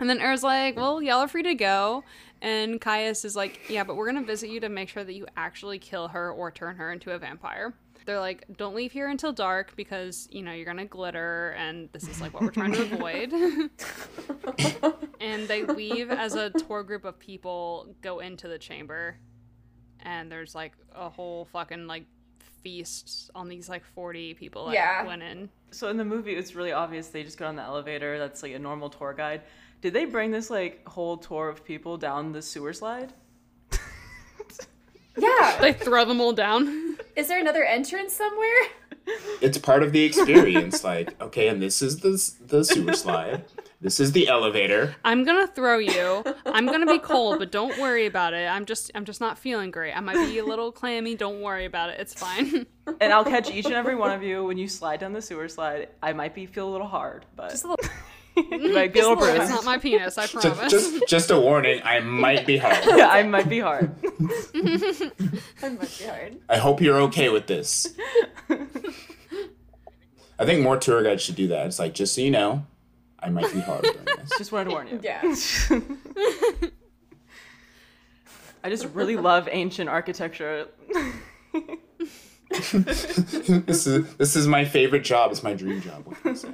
And then Era's like, Well, y'all are free to go. And Caius is like, Yeah, but we're going to visit you to make sure that you actually kill her or turn her into a vampire. They're like, Don't leave here until dark because, you know, you're going to glitter. And this is like what we're trying to avoid. and they leave as a tour group of people go into the chamber. And there's like a whole fucking like feast on these like 40 people that Yeah. went in. so in the movie, it's really obvious they just get on the elevator. That's like a normal tour guide. Did they bring this like whole tour of people down the sewer slide? Yeah. They throw them all down. Is there another entrance somewhere? it's part of the experience. like, okay, and this is the the sewer slide, This is the elevator. I'm gonna throw you. I'm gonna be cold, but don't worry about it. I'm just I'm just not feeling great. I might be a little clammy. Don't worry about it. It's fine. And I'll catch each and every one of you when you slide down the sewer slide. I might be feel a little hard, but Just a little. You might be a little it's not my penis. I promise. just, just a warning. I might be hard. yeah, I might be hard. That must be hard. I hope you're okay with this. I think more tour guides should do that. It's like, just so you know, I might be hard during this. Just wanted to warn you. Yeah. I just really love ancient architecture. this is this is my favorite job. It's my dream job. What can I say?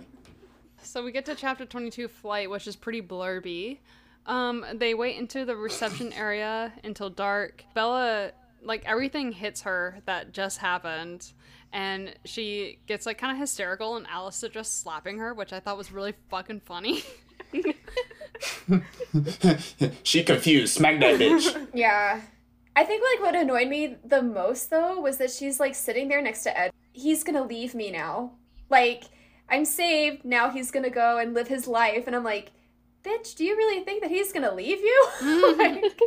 So we get to chapter 22 flight, which is pretty blurby. Um, they wait into the reception area until dark. Bella, like everything hits her that just happened, and she gets like kind of hysterical, and Alice is just slapping her, which I thought was really fucking funny. she confused. Smack that bitch. Yeah. I think like what annoyed me the most though was that she's like sitting there next to Ed. He's gonna leave me now. Like, I'm saved, now he's gonna go and live his life. And I'm like, bitch, do you really think that he's gonna leave you? Mm-hmm. like,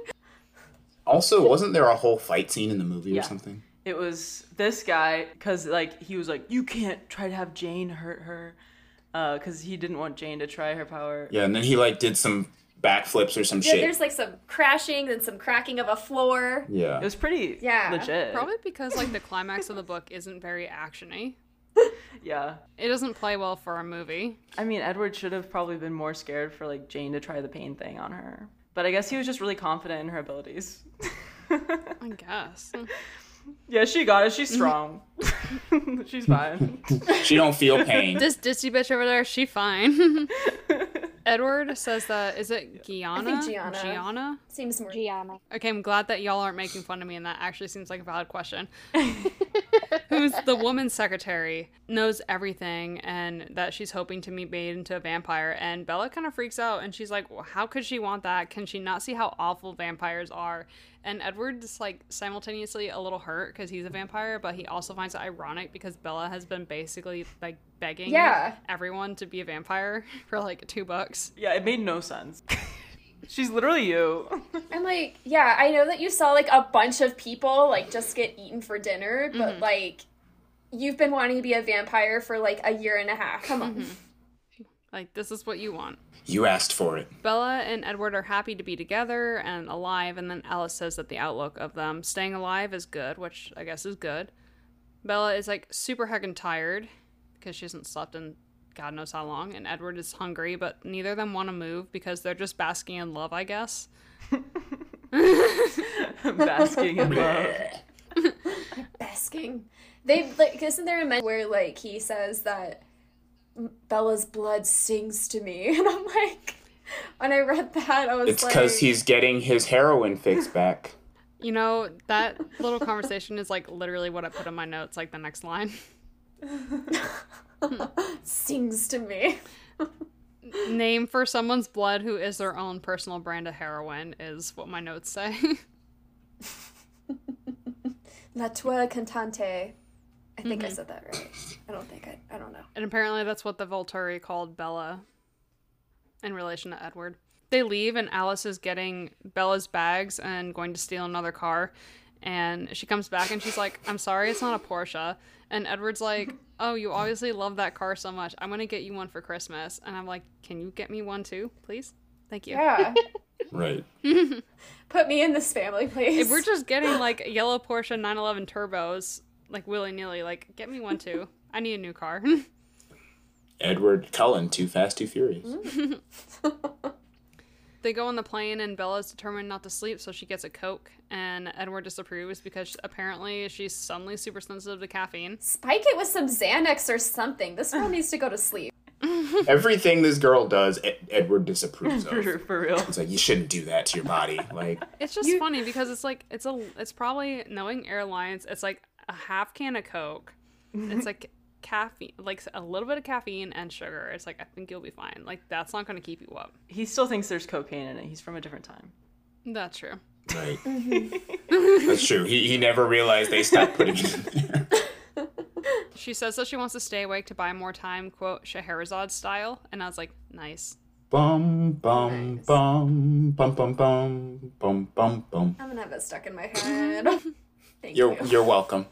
Also, wasn't there a whole fight scene in the movie Yeah. or something? It was this guy because like he was like, you can't try to have Jane hurt her, uh, because he didn't want Jane to try her power. Yeah, and then he like did some backflips or some yeah, shit. there's like some crashing and some cracking of a floor. Yeah. It was pretty Yeah. legit. Probably because like the climax of the book isn't very actiony. Yeah. It doesn't play well for a movie. I mean, Edward should have probably been more scared for like Jane to try the pain thing on her. But I guess he was just really confident in her abilities. I guess. yeah, she got it. She's strong. She's fine. She don't feel pain. this Disney bitch over there, she fine. Edward says that is it Gianna? Gianna. Gianna? Seems more. Gianna. Okay, I'm glad that y'all aren't making fun of me, and that actually seems like a valid question. Who's the woman's secretary, knows everything, and that she's hoping to be made into a vampire. And Bella kind of freaks out, and she's like, well, How could she want that? Can she not see how awful vampires are? And Edward's like simultaneously a little hurt because he's a vampire, but he also finds it ironic because Bella has been basically like begging Yeah. everyone to be a vampire for like two bucks. yeah, it made no sense. She's literally you. I'm like, yeah, I know that you saw like a bunch of people like just get eaten for dinner, but mm-hmm. like, you've been wanting to be a vampire for like a year and a half. Come on. Mm-hmm. Like, this is what you want. You asked for it. Bella and Edward are happy to be together and alive, and then Alice says that the outlook of them staying alive is good, which I guess is good. Bella is like super heckin' tired because she hasn't slept in God knows how long, and Edward is hungry, but neither of them want to move because they're just basking in love, I guess. Basking in love. Basking. They like isn't there a moment where like he says that Bella's blood stings to me, and I'm like, when I read that, I was It's like, because he's getting his heroin fix back. You know, that little conversation is like literally what I put in my notes, like the next line. stings to me. Name for someone's blood who is their own personal brand of heroin is what my notes say. La tua cantante. I think I mm-hmm. said that right. I don't think I. I don't know. And apparently that's what the Volturi called Bella in relation to Edward. They leave and Alice is getting Bella's bags and going to steal another car. And she comes back and she's like, I'm sorry, it's not a Porsche. And Edward's like, Oh, you obviously love that car so much. I'm going to get you one for Christmas. And I'm like, Can you get me one too, please? Thank you. Yeah. Right. Put me in this family, please. If we're just getting like yellow Porsche 911 turbos, like willy nilly, like, get me one too. I need a new car. Edward Cullen, Too Fast, Too Furious. They go on the plane, and Bella's determined not to sleep, so she gets a Coke. And Edward disapproves because apparently she's suddenly super sensitive to caffeine. Spike it with some Xanax or something. This girl needs to go to sleep. Everything this girl does, Ed- Edward disapproves of. for real. It's like you shouldn't do that to your body. Like It's just funny because it's like it's a it's probably knowing airlines. It's like a half can of Coke. It's like caffeine, like a little bit of caffeine and sugar. It's like I think you'll be fine. Like that's not going to keep you up. He still thinks there's cocaine in it. He's from a different time. That's true. right. Mm-hmm. That's true. He he never realized they stopped putting it in. She says that she wants to stay awake to buy more time, quote Scheherazade style, and I was like, nice. Bum bum Nice. bum bum bum bum bum bum bum. I'm gonna have that stuck in my head. Thank You're you. you're welcome.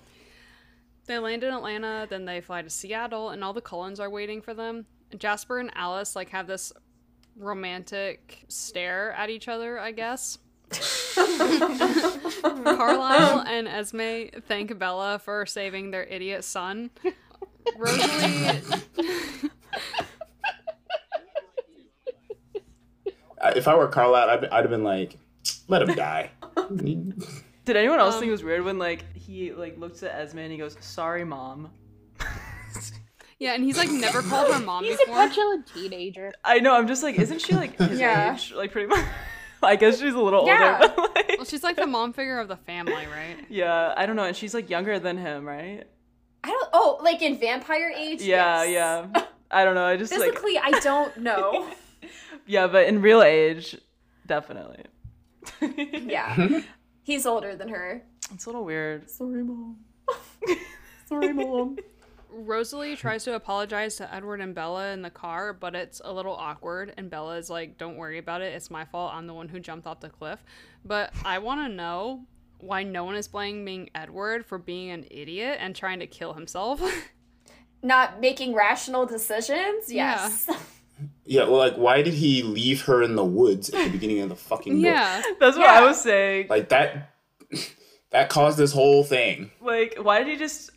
They land in Atlanta, then they fly to Seattle, and all the Cullens are waiting for them. Jasper and Alice like have this romantic stare at each other, I guess. Carlisle and Esme thank Bella for saving their idiot son. Rosalie, If I were Carlisle, I'd, I'd have been like, let him die. Did anyone else Um, think it was weird when like he like looks at Esme and he goes, "Sorry, mom." yeah, and he's like never called her mom He's a before. petulant teenager. I know. I'm just like, isn't she like his Yeah. age? Like pretty much. I guess she's a little Yeah. older, but like, Well, she's like the mom figure of the family, right? yeah, I don't know. And she's like younger than him, right? I don't. Oh, like in vampire age. Yeah, yes. yeah. I don't know. I just like Physically, I don't know. yeah, but in real age, definitely. yeah, he's older than her. It's a little weird. Sorry, mom. Sorry, mom. Rosalie tries to apologize to Edward and Bella in the car, but it's a little awkward. And Bella is like, "Don't worry about it. It's my fault. I'm the one who jumped off the cliff." But I want to know why no one is blaming Edward for being an idiot and trying to kill himself. Not making rational decisions. Yeah. Yes. Yeah, well, like, why did he leave her in the woods at the beginning of the fucking book? yeah, That's what Yeah. I was saying. Like that. That caused this whole thing. Like, why did he just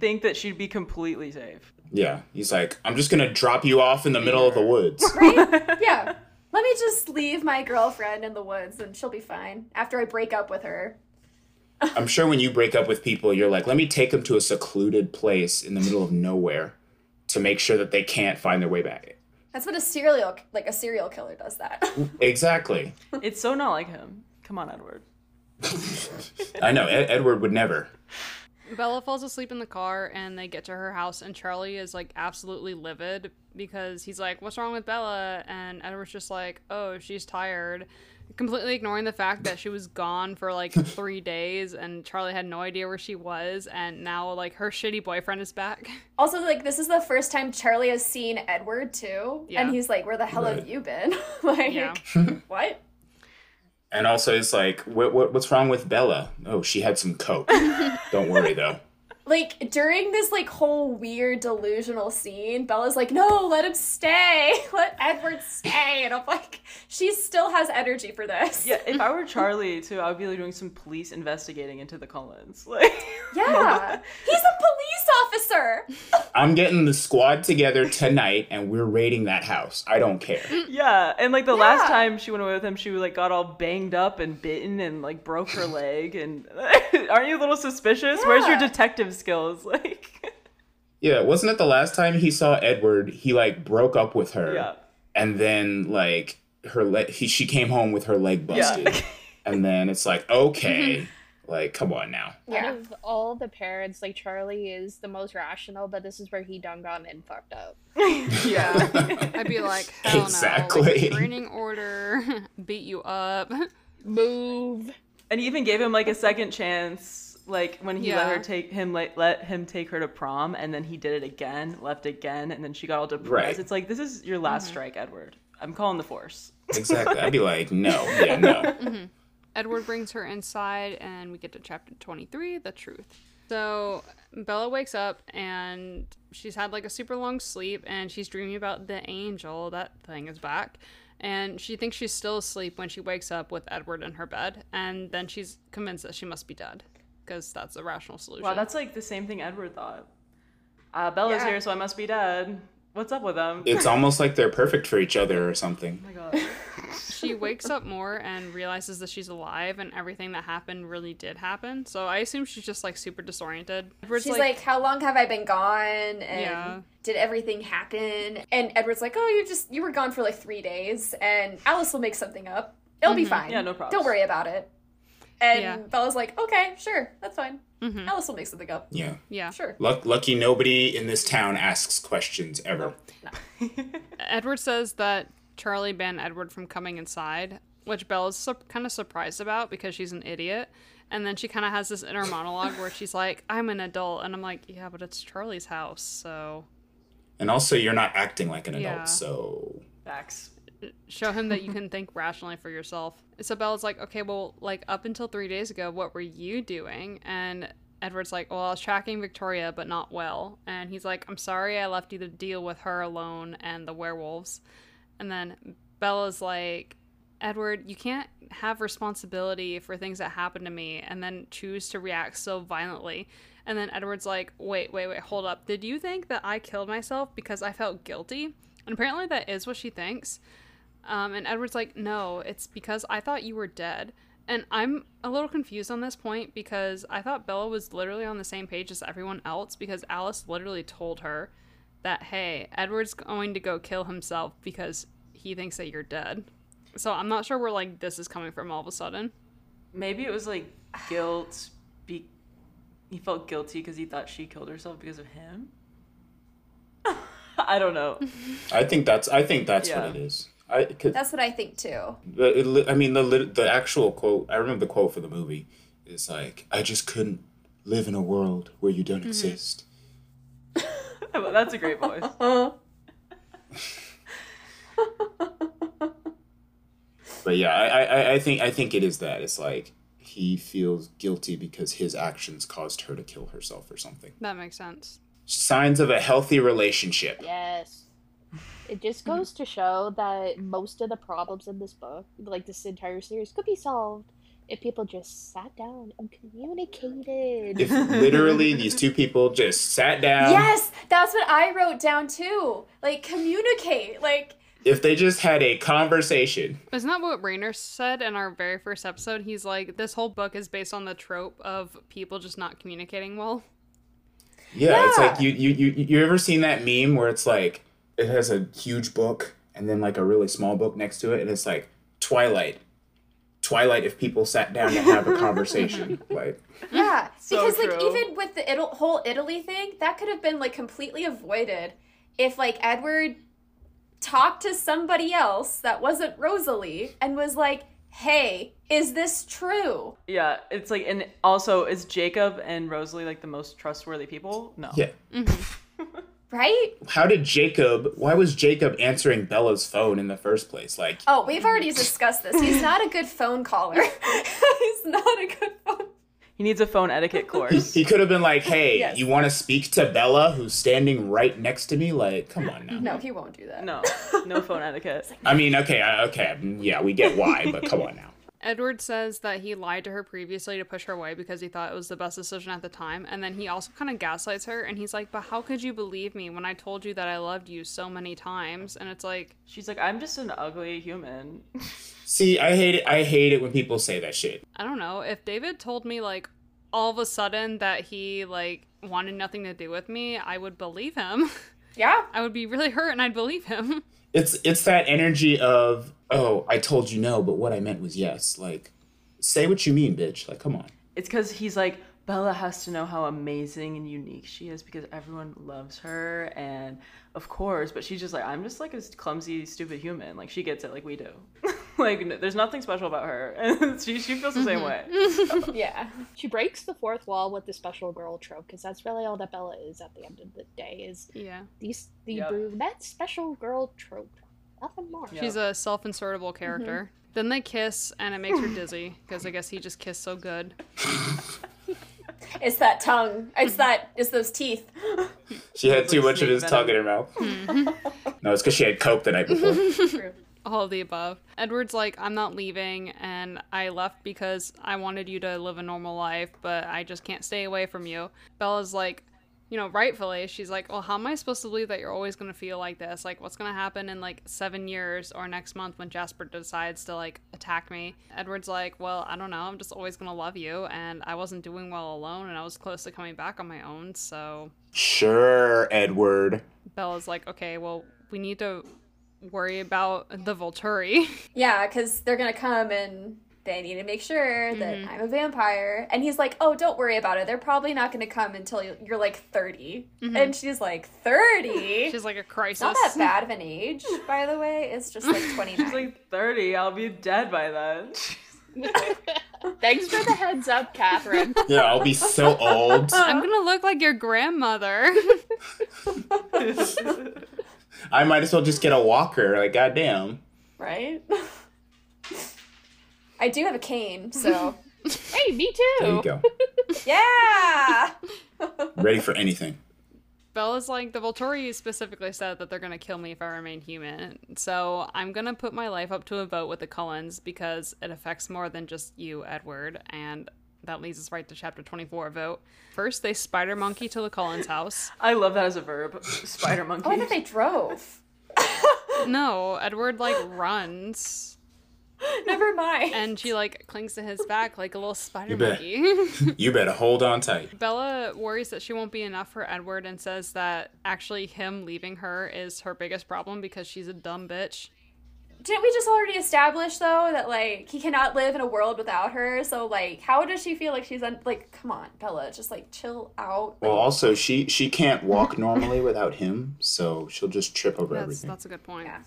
think that she'd be completely safe? Yeah, he's like, I'm just gonna drop you off in the middle of the woods. right? Yeah. Let me just leave my girlfriend in the woods and she'll be fine after I break up with her. I'm sure when you break up with people, you're like, let me take them to a secluded place in the middle of nowhere to make sure that they can't find their way back. That's what a serial like a serial killer does that. Exactly. It's so not like him. Come on, Edward. I know. Ed- Edward would never. Bella falls asleep in the car, and they get to her house, and Charlie is like absolutely livid because he's like, "What's wrong with Bella?" And Edward's just like, "Oh, she's tired." Completely ignoring the fact that she was gone for like three days and Charlie had no idea where she was, and now like her shitty boyfriend is back. also, like this is the first time Charlie has seen Edward too, Yeah. and he's like, "Where the hell Right. have you been?" like, Yeah. what? And also, it's like, what, what, what's wrong with Bella? Oh, she had some coke. Don't worry, though. Like during this like whole weird delusional scene, Bella's like, "No, let him stay. Let Edward stay." And I'm like, she still has energy for this. Yeah, if I were Charlie too, I would be like doing some police investigating into the Cullens. Like, Yeah. He's a police officer. I'm getting the squad together tonight, and we're raiding that house. I don't care. yeah, and like the last time she went away with him, she like got all banged up and bitten and like broke her leg. And aren't you a little suspicious? Where's your detective skills? Like, Yeah, wasn't it the last time he saw Edward? He like broke up with her, yeah, and then like her leg. He she came home with her leg busted, yeah. and then it's like, okay, mm-hmm. Like come on now. Yeah. Out of all the parents, like Charlie is the most rational, but this is where he done gone and fucked up. Yeah. I'd be like, hell no, Exactly. like, restraining order, beat you up. Move. and he even gave him like a second chance like when he let her take him like let him take her to prom and then he did it again left again and then she got all depressed Right. it's like this is your last mm-hmm. strike edward i'm calling the force Exactly. I'd be like, no, yeah, no. Mm-hmm. Edward brings her inside, and we get to chapter 23 The Truth. So Bella wakes up and she's had like a super long sleep, and she's dreaming about the angel. That thing is back. And she thinks she's still asleep when she wakes up with Edward in her bed. And then she's convinced that she must be dead because that's a rational solution. wow that's like the same thing edward thought uh, bella's Yeah. here so i must be dead what's up with them It's almost like they're perfect for each other or something. oh my god she wakes up more and realizes that she's alive and everything that happened really did happen. So I assume she's just like super disoriented. Edward's She's like, "How long have I been gone?" And Yeah. did everything happen? And Edward's like, "Oh, you just you were gone for like three days, and Alice will make something up. It'll be mm-hmm. fine. Yeah, no problems. Don't worry about it." And Yeah. Bella's like, "Okay, sure, that's fine. Mhm. Alice will make something up. Yeah. yeah. Sure." Luck, lucky nobody in this town asks questions ever. Edward says that Charlie banned Edward from coming inside, which Bella's su- kind of surprised about because she's an idiot. And then she kind of has this inner monologue where she's like, I'm an adult. And I'm like, yeah, but it's Charlie's house. So, And also, you're not acting like an adult, Yeah. so Facts. Show him that you can think rationally for yourself. Isabella's like, okay, well, like up until three days ago, what were you doing? And Edward's like, well, I was tracking Victoria, but not well. And he's like, I'm sorry I left you to deal with her alone and the werewolves. And then Bella's like, Edward, you can't have responsibility for things that happen to me and then choose to react so violently. And then Edward's like, wait, wait, wait, hold up. Did you think that I killed myself because I felt guilty? And apparently that is what she thinks. Um, and Edward's like, no, it's because I thought you were dead. And I'm a little confused on this point because I thought Bella was literally on the same page as everyone else because Alice literally told her that, hey, Edward's going to go kill himself because he thinks that you're dead. So I'm not sure where like this is coming from all of a sudden. Maybe it was like guilt. Be he felt guilty because he thought she killed herself because of him. I don't know. I think that's I think that's Yeah. what it is. I cause That's what I think too. the, it, I mean the the actual quote. I remember the quote for the movie is like, "I just couldn't live in a world where you don't mm-hmm. exist." That's a great voice. But yeah, I, I I think I think it is that. It's like he feels guilty because his actions caused her to kill herself or something. That makes sense. Signs of a healthy relationship. Yes. It just mm-hmm. goes to show that most of the problems in this book, like this entire series, could be solved if people just sat down and communicated. If literally these two people just sat down, yes, that's what I wrote down too. Like communicate. Like if they just had a conversation, Isn't that what Reiner said in our very first episode? He's like, this whole book is based on the trope of people just not communicating well. Yeah, it's Yeah. like you you you you ever seen that meme where it's like it has a huge book and then like a really small book next to it and it's like Twilight. Twilight if people sat down to have a conversation. Like yeah, So because like even with the Ital- whole Italy thing, that could have been like completely avoided if like Edward talked to somebody else that wasn't Rosalie and was like, "Hey, is this true?" Yeah, it's like, and also, is Jacob and Rosalie like the most trustworthy people? No. yeah. Mm-hmm. Right? How did Jacob why was Jacob answering Bella's phone in the first place? Like Oh, we've already discussed this. He's not a good phone caller. He's not a good phone. He needs a phone etiquette course. he could have been like, "Hey, Yes. you want to speak to Bella who's standing right next to me?" Like, come on now. No, he won't do that. no, no phone etiquette. I mean, okay, okay, yeah, we get why, but come on now. Edward says that he lied to her previously to push her away because he thought it was the best decision at the time. And then he also kind of gaslights her and he's like, But how could you believe me when I told you that I loved you so many times? And it's like, She's like, I'm just an ugly human. See, I hate it. I hate it when people say that shit. I don't know. If David told me, like, all of a sudden that he, like, wanted nothing to do with me, I would believe him. Yeah. I would be really hurt and I'd believe him. It's it's that energy of oh, I told you no, but what I meant was yes. Like, say what you mean, bitch. Like, come on. It's because he's like, Bella has to know how amazing and unique she is because everyone loves her. And of course, but she's just like, I'm just like a clumsy, stupid human. Like, she gets it like we do. like, n- there's nothing special about her. And she, she feels the same mm-hmm. way. Yeah. she breaks the fourth wall with the special girl trope because that's really all that Bella is at the end of the day is Yeah. these the Yep. brunette special girl trope. Nothing more. Yeah. She's a self insertable character. Mm-hmm. Then they kiss and it makes her dizzy because I guess he just kissed so good. It's that tongue. It's mm-hmm. that. It's those teeth. She had too much of snake his tongue in her mouth. Mm-hmm. no, it's because she had coke the night before. All of the above. Edward's like, I'm not leaving, and I left because I wanted you to live a normal life, but I just can't stay away from you. Bella's like, you know, rightfully, she's like, Well, how am I supposed to believe that you're always gonna feel like this? Like, what's gonna happen in like seven years or next month when Jasper decides to like attack me? Edward's like, Well, I don't know, I'm just always gonna love you, and I wasn't doing well alone, and I was close to coming back on my own, so Sure, Edward. Bella's like, Okay, well, we need to worry about the Volturi. Yeah, because they're gonna come and they need to make sure that mm-hmm. I'm a vampire. And he's like, "Oh, don't worry about it. They're probably not gonna come until you- you're like 30." Mm-hmm. And she's like, "30? She's like a crisis. Not that bad of an age, by the way. It's just like 29." She's like 30. I'll be dead by then. Thanks for the heads up, Catherine. Yeah, I'll be so old. I'm gonna look like your grandmother. I might as well just get a walker. Like, goddamn. Right? I do have a cane, so Hey, me too. There you go. yeah. Ready for anything. Bella's like, the Volturi specifically said that they're gonna kill me if I remain human. So I'm gonna put my life up to a vote with the Cullens because it affects more than just you, Edward, and that leads us right to chapter 24 vote. First, they spider monkey to the Cullens house. I love that as a verb. Spider monkey. Oh, I thought they drove. No, Edward like runs Never mind. and she like clings to his back like a little spider You monkey. You better hold on tight. Bella worries that she won't be enough for Edward and says that actually him leaving her is her biggest problem because she's a dumb bitch. Didn't we just already establish though that like he cannot live in a world without her? So like, how does she feel like she's un- like? Come on, Bella, just like chill out. Well, also she she can't walk normally without him, so she'll just trip over That's everything. that's a good point. Yeah.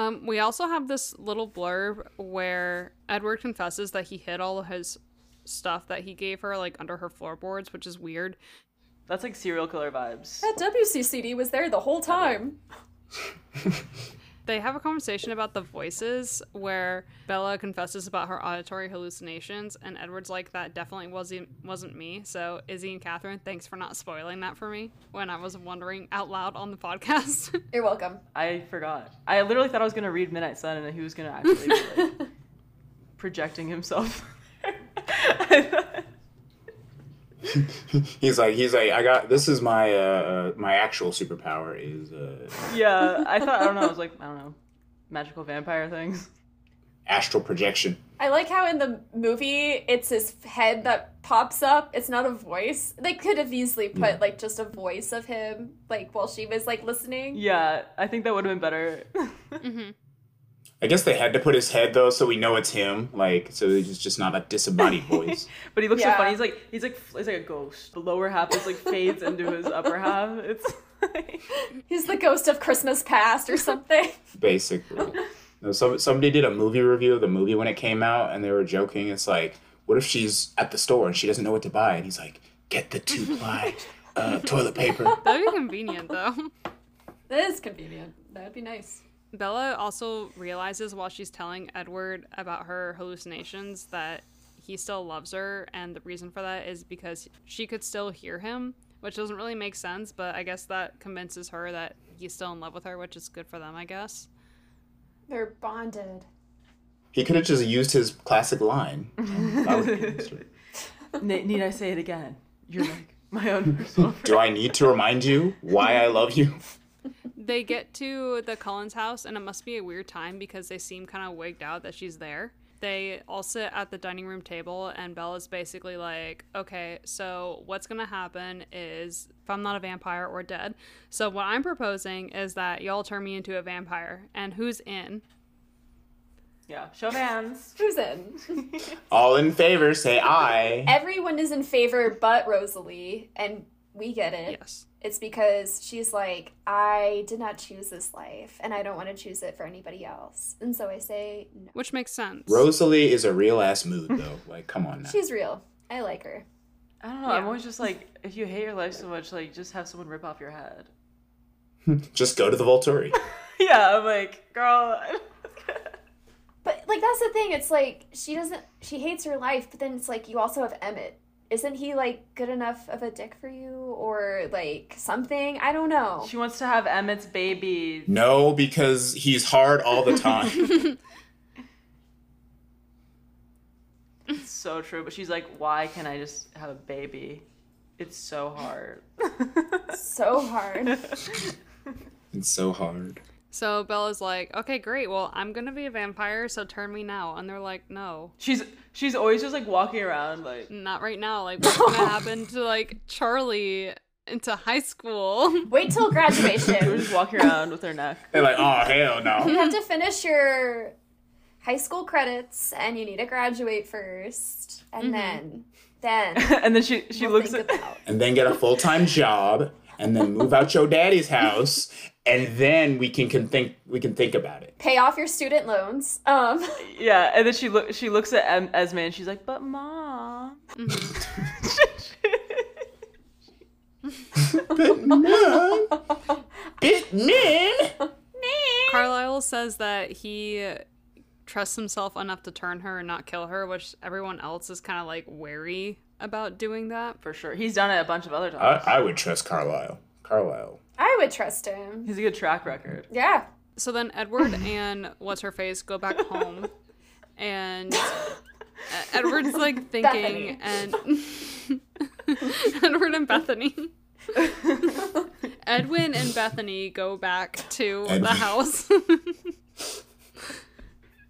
Um, we also have this little blurb where Edward confesses that he hid all of his stuff that he gave her like under her floorboards, which is weird. That's like serial killer vibes. That WCCD was there the whole time. They have a conversation about the voices where Bella confesses about her auditory hallucinations, and Edward's like, "That definitely wasn't wasn't me." So Izzy and Catherine, thanks for not spoiling that for me when I was wondering out loud on the podcast. You're welcome. I forgot. I literally thought I was gonna read Midnight Sun and that he was gonna actually be like projecting himself. I thought- he's like he's like I got this is my uh uh, my actual superpower is uh yeah, I thought I don't know. I was like I don't know, magical vampire things. astral projection. I like how in the movie it's his head that pops up. It's not a voice. They could have easily put like just a voice of him, like while she was like listening. Yeah, I think that would have been better. I guess they had to put his head though, so we know it's him. Like, so he's just not a disembodied voice. but he looks Yeah. so funny. He's like he's like he's like a ghost. The lower half is like fades into his upper half. It's like, He's the ghost of Christmas past or something. basically. No, some, somebody did a movie review of the movie when it came out, and they were joking. It's like, what if she's at the store and she doesn't know what to buy? And he's like, get the two ply uh, toilet paper. That'd be convenient though. that is convenient. That'd be nice. Bella also realizes while she's telling Edward about her hallucinations that he still loves her, and the reason for that is because she could still hear him, which doesn't really make sense, but I guess that convinces her that he's still in love with her, which is good for them, I guess. They're bonded. He could have just used his classic line. That would've been nicer. Ne- need I say it again? You're like my own personal. Do I need to remind you why I love you? They get to the Cullens house, and it must be a weird time because they seem kind of wigged out that she's there. They all sit at the dining room table, and Bella's basically like, okay, so what's gonna happen is if I'm not a vampire or dead. So, what I'm proposing is that y'all turn me into a vampire, and who's in? Yeah, show of hands. Who's in? All in favor, say aye. Everyone is in favor but Rosalie, and we get it. Yes. It's because she's like, I did not choose this life, and I don't want to choose it for anybody else. And so I say, no. Which makes sense. Rosalie is a real ass mood, though. Like, come on now. She's real. I like her. I don't know. I'm always just like, if you hate your life so much, like just have someone rip off your head. Just go to the Volturi. yeah, I'm like, girl. But like that's the thing. It's like she doesn't. She hates her life, but then it's like you also have Emmett. Isn't he like good enough of a dick for you, or like something? I don't know. she wants to have Emmett's baby. No, because he's hard all the time. It's so true. But she's like, why can't I just have a baby? It's so hard. So hard. it's so hard. So Bella's like, okay, great. Well, I'm gonna be a vampire, so turn me now. And they're like, no, she's she's always just like walking around like not right now. Like, what's gonna happen to like Charlie into high school? Wait till she was graduation. just walking around with her neck. They're like, oh, hell no. you have to finish your high school credits, and you need to graduate first, and mm-hmm. then then and then she she we'll looks think at about. And then get a full time job, and then move out your daddy's house, and then we can, can think we can think about it. Pay off your student loans. Um, yeah, and then she look she looks at em- Esme and she's like, but mom. Batman. Batman. Carlisle says that he trusts himself enough to turn her and not kill her, which everyone else is kind of like wary about doing that. For sure. He's done it a bunch of other times. I would trust Carlisle. Carlisle. I would trust him. He's a good track record. Yeah. So then Edward and what's her face go back home, and Edward's like thinking, and Edward and Bethany. Edwin and Bethany go back to the house.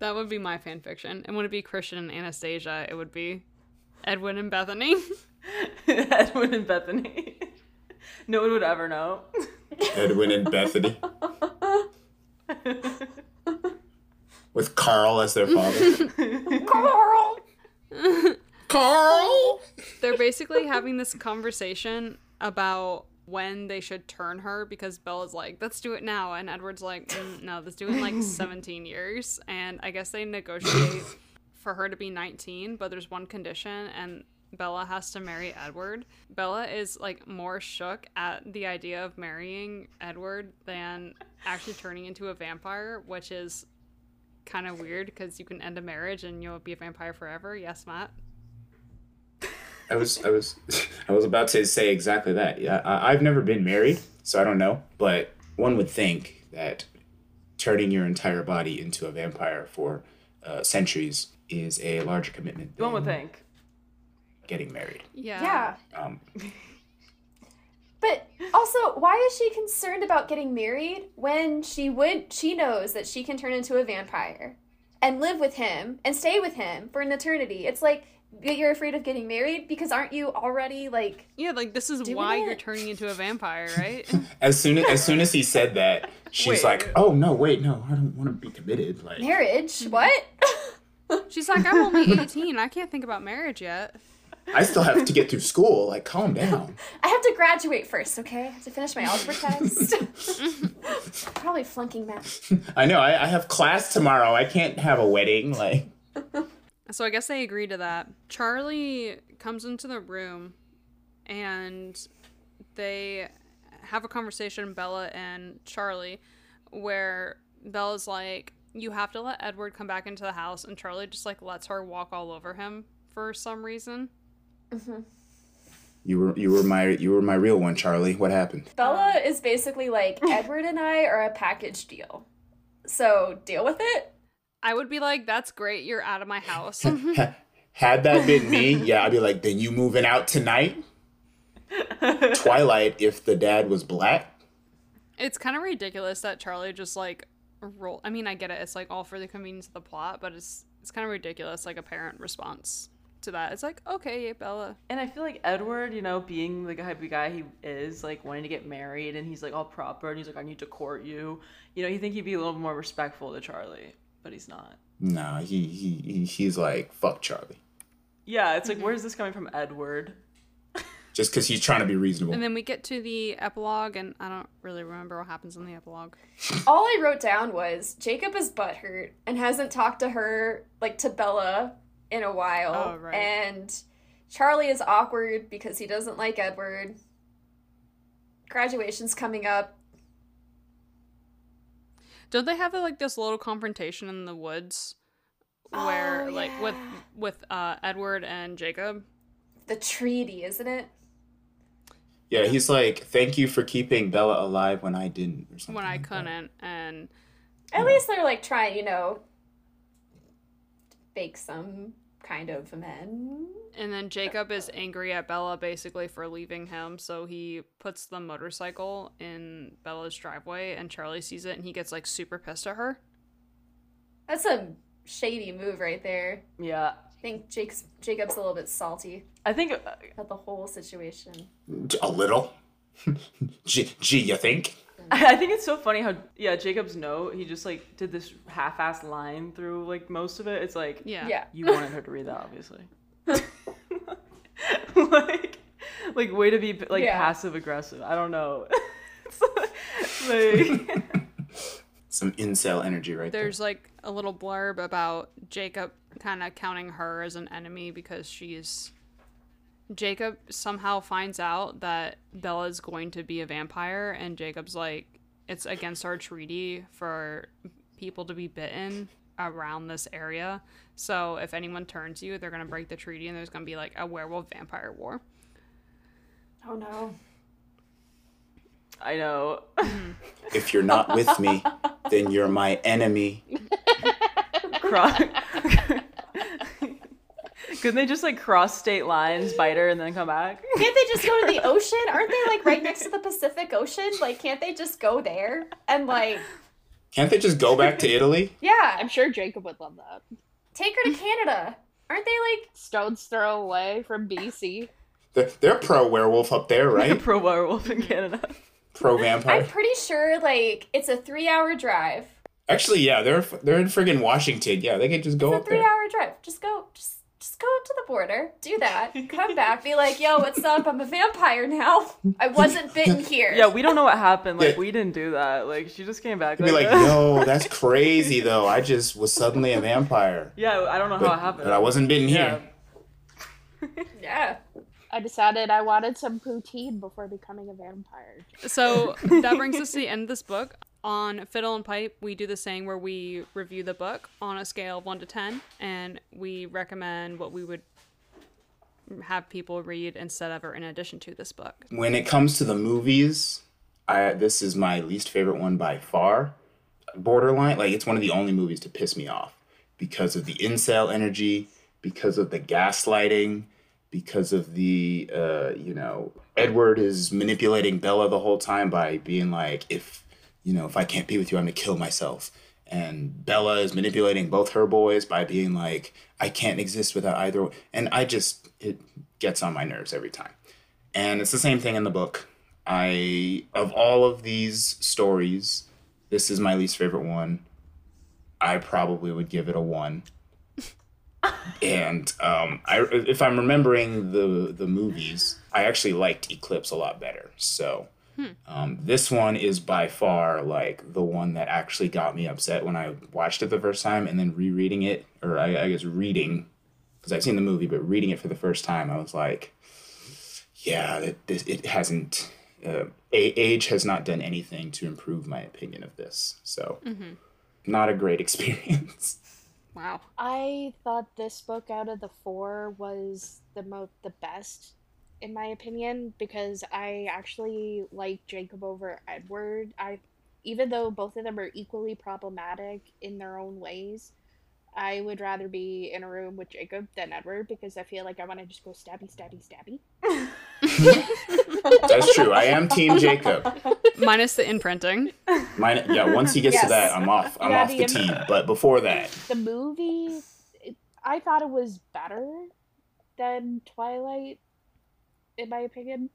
that would be my fan fiction. And would it be Christian and Anastasia? It would be Edwin and Bethany. Edwin and Bethany. no one would ever know. Edwin and Bethany. With Carl as their father. Carl. Carl. They're basically having this conversation about when they should turn her because Bella's like, let's do it now. And Edward's like, "Mm, no, let's do it in like 17 years. And I guess they negotiate for her to be 19, but there's one condition, and Bella has to marry Edward. Bella is like more shook at the idea of marrying Edward than actually turning into a vampire, which is kind of weird because you can end a marriage and you'll be a vampire forever. Yes, Matt? I was I was I was about to say exactly that. Yeah, I, I've never been married, so I don't know. But one would think that turning your entire body into a vampire for uh, centuries is a larger commitment than One would think. getting married. Yeah. Yeah. Um, But also, why is she concerned about getting married when she would she knows that she can turn into a vampire and live with him and stay with him for an eternity? It's like but you're afraid of getting married because aren't you already like Yeah, like this is Doing why you're turning into a vampire, right? as soon as, as soon as he said that, she's Wait. like, "Oh no, wait, no, I don't want to be committed." Like, marriage? What? She's like, I'm only 18. I can't think about marriage yet. I still have to get through school. Like, calm down. I have to graduate first, okay? I have to finish my algebra test. Probably flunking math. I know. I, I have class tomorrow. I can't have a wedding. Like, So I guess they agree to that. Charlie comes into the room and they have a conversation, Bella and Charlie, where Bella's like, You have to let Edward come back into the house, and Charlie just like lets her walk all over him for some reason. Mm-hmm. you were you were my you were my real one, Charlie. What happened? Bella is basically like Edward and I are a package deal. So deal with it. I would be like, That's great, you're out of my house. Had that been me, yeah, I'd be like, then you moving out tonight? Twilight, if the dad was black. It's kind of ridiculous that Charlie just like roll. I mean, I get it. It's like all for the convenience of the plot, but it's it's kind of ridiculous, like a parent response to that. It's like, okay, yeah, Bella. And I feel like Edward, you know, being the type of guy he is, like wanting to get married, and he's like all proper, and he's like, I need to court you. You know, you think he'd be a little more respectful to Charlie, but he's not. No, he, he, he he's like, fuck Charlie. Yeah, it's like, mm-hmm. where's this coming from, Edward? Just because he's trying to be reasonable. And then we get to the epilogue, and I don't really remember what happens in the epilogue. All I wrote down was Jacob is butthurt and hasn't talked to her, like to Bella, in a while. Oh, right. And Charlie is awkward because he doesn't like Edward. Graduation's coming up. Don't they have like this little confrontation in the woods, where Oh, like with with uh, Edward and Jacob? The treaty, isn't it? Yeah, he's like, thank you for keeping Bella alive when I didn't. Or something When I like couldn't, and At Yeah. least they're like trying, you know, fake some kind of amend. And then Jacob is angry at Bella basically for leaving him, so he puts the motorcycle in Bella's driveway and Charlie sees it and he gets like super pissed at her. That's a shady move right there. Yeah. I think Jake's Jacob's a little bit salty I think uh, about the whole situation. A little. gee, gee, you think? I think it's so funny how yeah Jacob's note he just like did this half-assed line through like most of it. It's like Yeah. Yeah. you wanted her to read that obviously. like like way to be like Yeah. passive aggressive. I don't know. It's like Some incel energy right there. There's like a little blurb about Jacob kind of counting her as an enemy because she's Jacob somehow finds out that Bella's going to be a vampire, and Jacob's like, it's against our treaty for people to be bitten around this area. So if anyone turns you, they're gonna break the treaty, and there's gonna be like a werewolf vampire war. Oh no. I know. Mm-hmm. If you're not with me, then you're my enemy. Cro- Couldn't they just like cross state lines, bite her, and then come back? Can't they just go to the ocean? Aren't they like right next to the Pacific Ocean? Like, can't they just go there and like, Can't they just go back to Italy? yeah, I'm sure Jacob would love that. take her to Canada? Aren't they like? Stone's throw away from BC. They're, they're pro werewolf up there, right? Pro werewolf in Canada. pro vampire. I'm pretty sure like it's a three-hour drive. Actually, yeah, they're they're in friggin' Washington. Yeah, they could just go It's a up there. three-hour drive. Just go. Just. Just go to the border, do that, come back, be like, "Yo, what's up? I'm a vampire now. I wasn't bitten here." Yeah, we don't know what happened. Like, Yeah. we didn't do that. Like, she just came back. You'd be like, yo, that's crazy though. I just was suddenly a vampire. yeah, I don't know But, how it happened. but I wasn't bitten Yeah. here. yeah. I decided I wanted some poutine before becoming a vampire. So that brings us to the end of this book. On Fiddle and Pipe, we do the saying where we review the book on a scale of 1 to 10, and we recommend what we would have people read instead of or in addition to this book. When it comes to the movies, I this is my least favorite one by far. Borderline, like it's one of the only movies to piss me off because of the incel energy, because of the gaslighting, because of the uh, you know, Edward is manipulating Bella the whole time by being like, if you know, if I can't be with you, I'm gonna kill myself. And Bella is manipulating both her boys by being like, I can't exist without either. one." And I just, it gets on my nerves every time. And it's the same thing in the book. I, of all of these stories, this is my least favorite one. I probably would give it a one. and um, I, if I'm remembering the the movies, I actually liked Eclipse a lot better. So um, this one is by far like the one that actually got me upset when I watched it the first time, and then rereading it, or I, I guess reading, because I've seen the movie, but reading it for the first time, I was like, yeah, it, it, it hasn't. Uh, a- age has not done anything to improve my opinion of this. So, not a great experience. Wow. I thought this book out of the four was the most the best, in my opinion, because I actually like Jacob over Edward. I, even though both of them are equally problematic in their own ways, I would rather be in a room with Jacob than Edward because I feel like I want to just go stabby, stabby, stabby. That's true. I am Team Jacob. Minus the imprinting. Mine, yeah. Once he gets Yes. to that, I'm off. I'm Yeah, off the the im- team. But before that, The movie, it, I thought it was better than Twilight, in my opinion.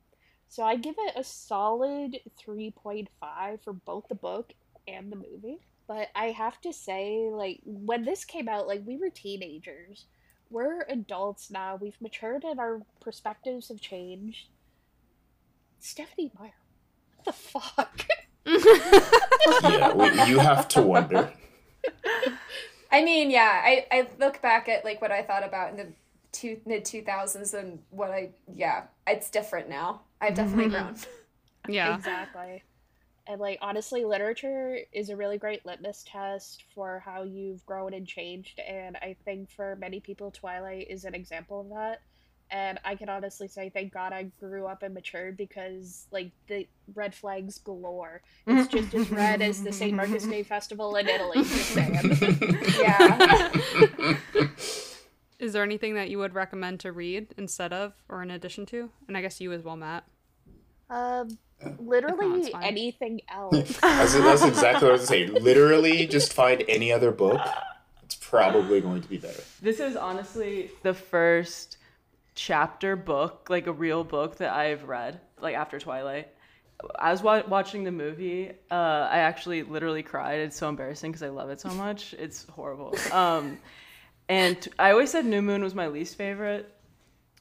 So I give it a solid 3.5 for both the book and the movie. But I have to say, like, when this came out, like, we were teenagers. We're adults now. We've matured and our perspectives have changed. Stephenie Meyer, what the fuck? yeah, we, you have to wonder. I mean, yeah, I, I look back at like what I thought about in the two mid two thousands and what I yeah, it's different now. I've mm-hmm. definitely mm-hmm. grown. Yeah. Exactly. And like honestly, literature is a really great litmus test for how you've grown and changed. And I think for many people, Twilight is an example of that. And I can honestly say, thank God I grew up and matured because like the red flags galore. It's just as red as the St. Marcus Day Festival in Italy. Just saying. yeah. Is there anything that you would recommend to read instead of or in addition to? And I guess you as well, Matt. Um, If not, literally anything else. That's, that's exactly what I was saying. Literally, just find any other book. It's probably going to be better. This is honestly the first chapter book, like a real book that I've read, like after Twilight. I was wa- watching the movie. Uh, I actually literally cried. It's so embarrassing because I love it so much. It's horrible. Um, and I always said New Moon was my least favorite.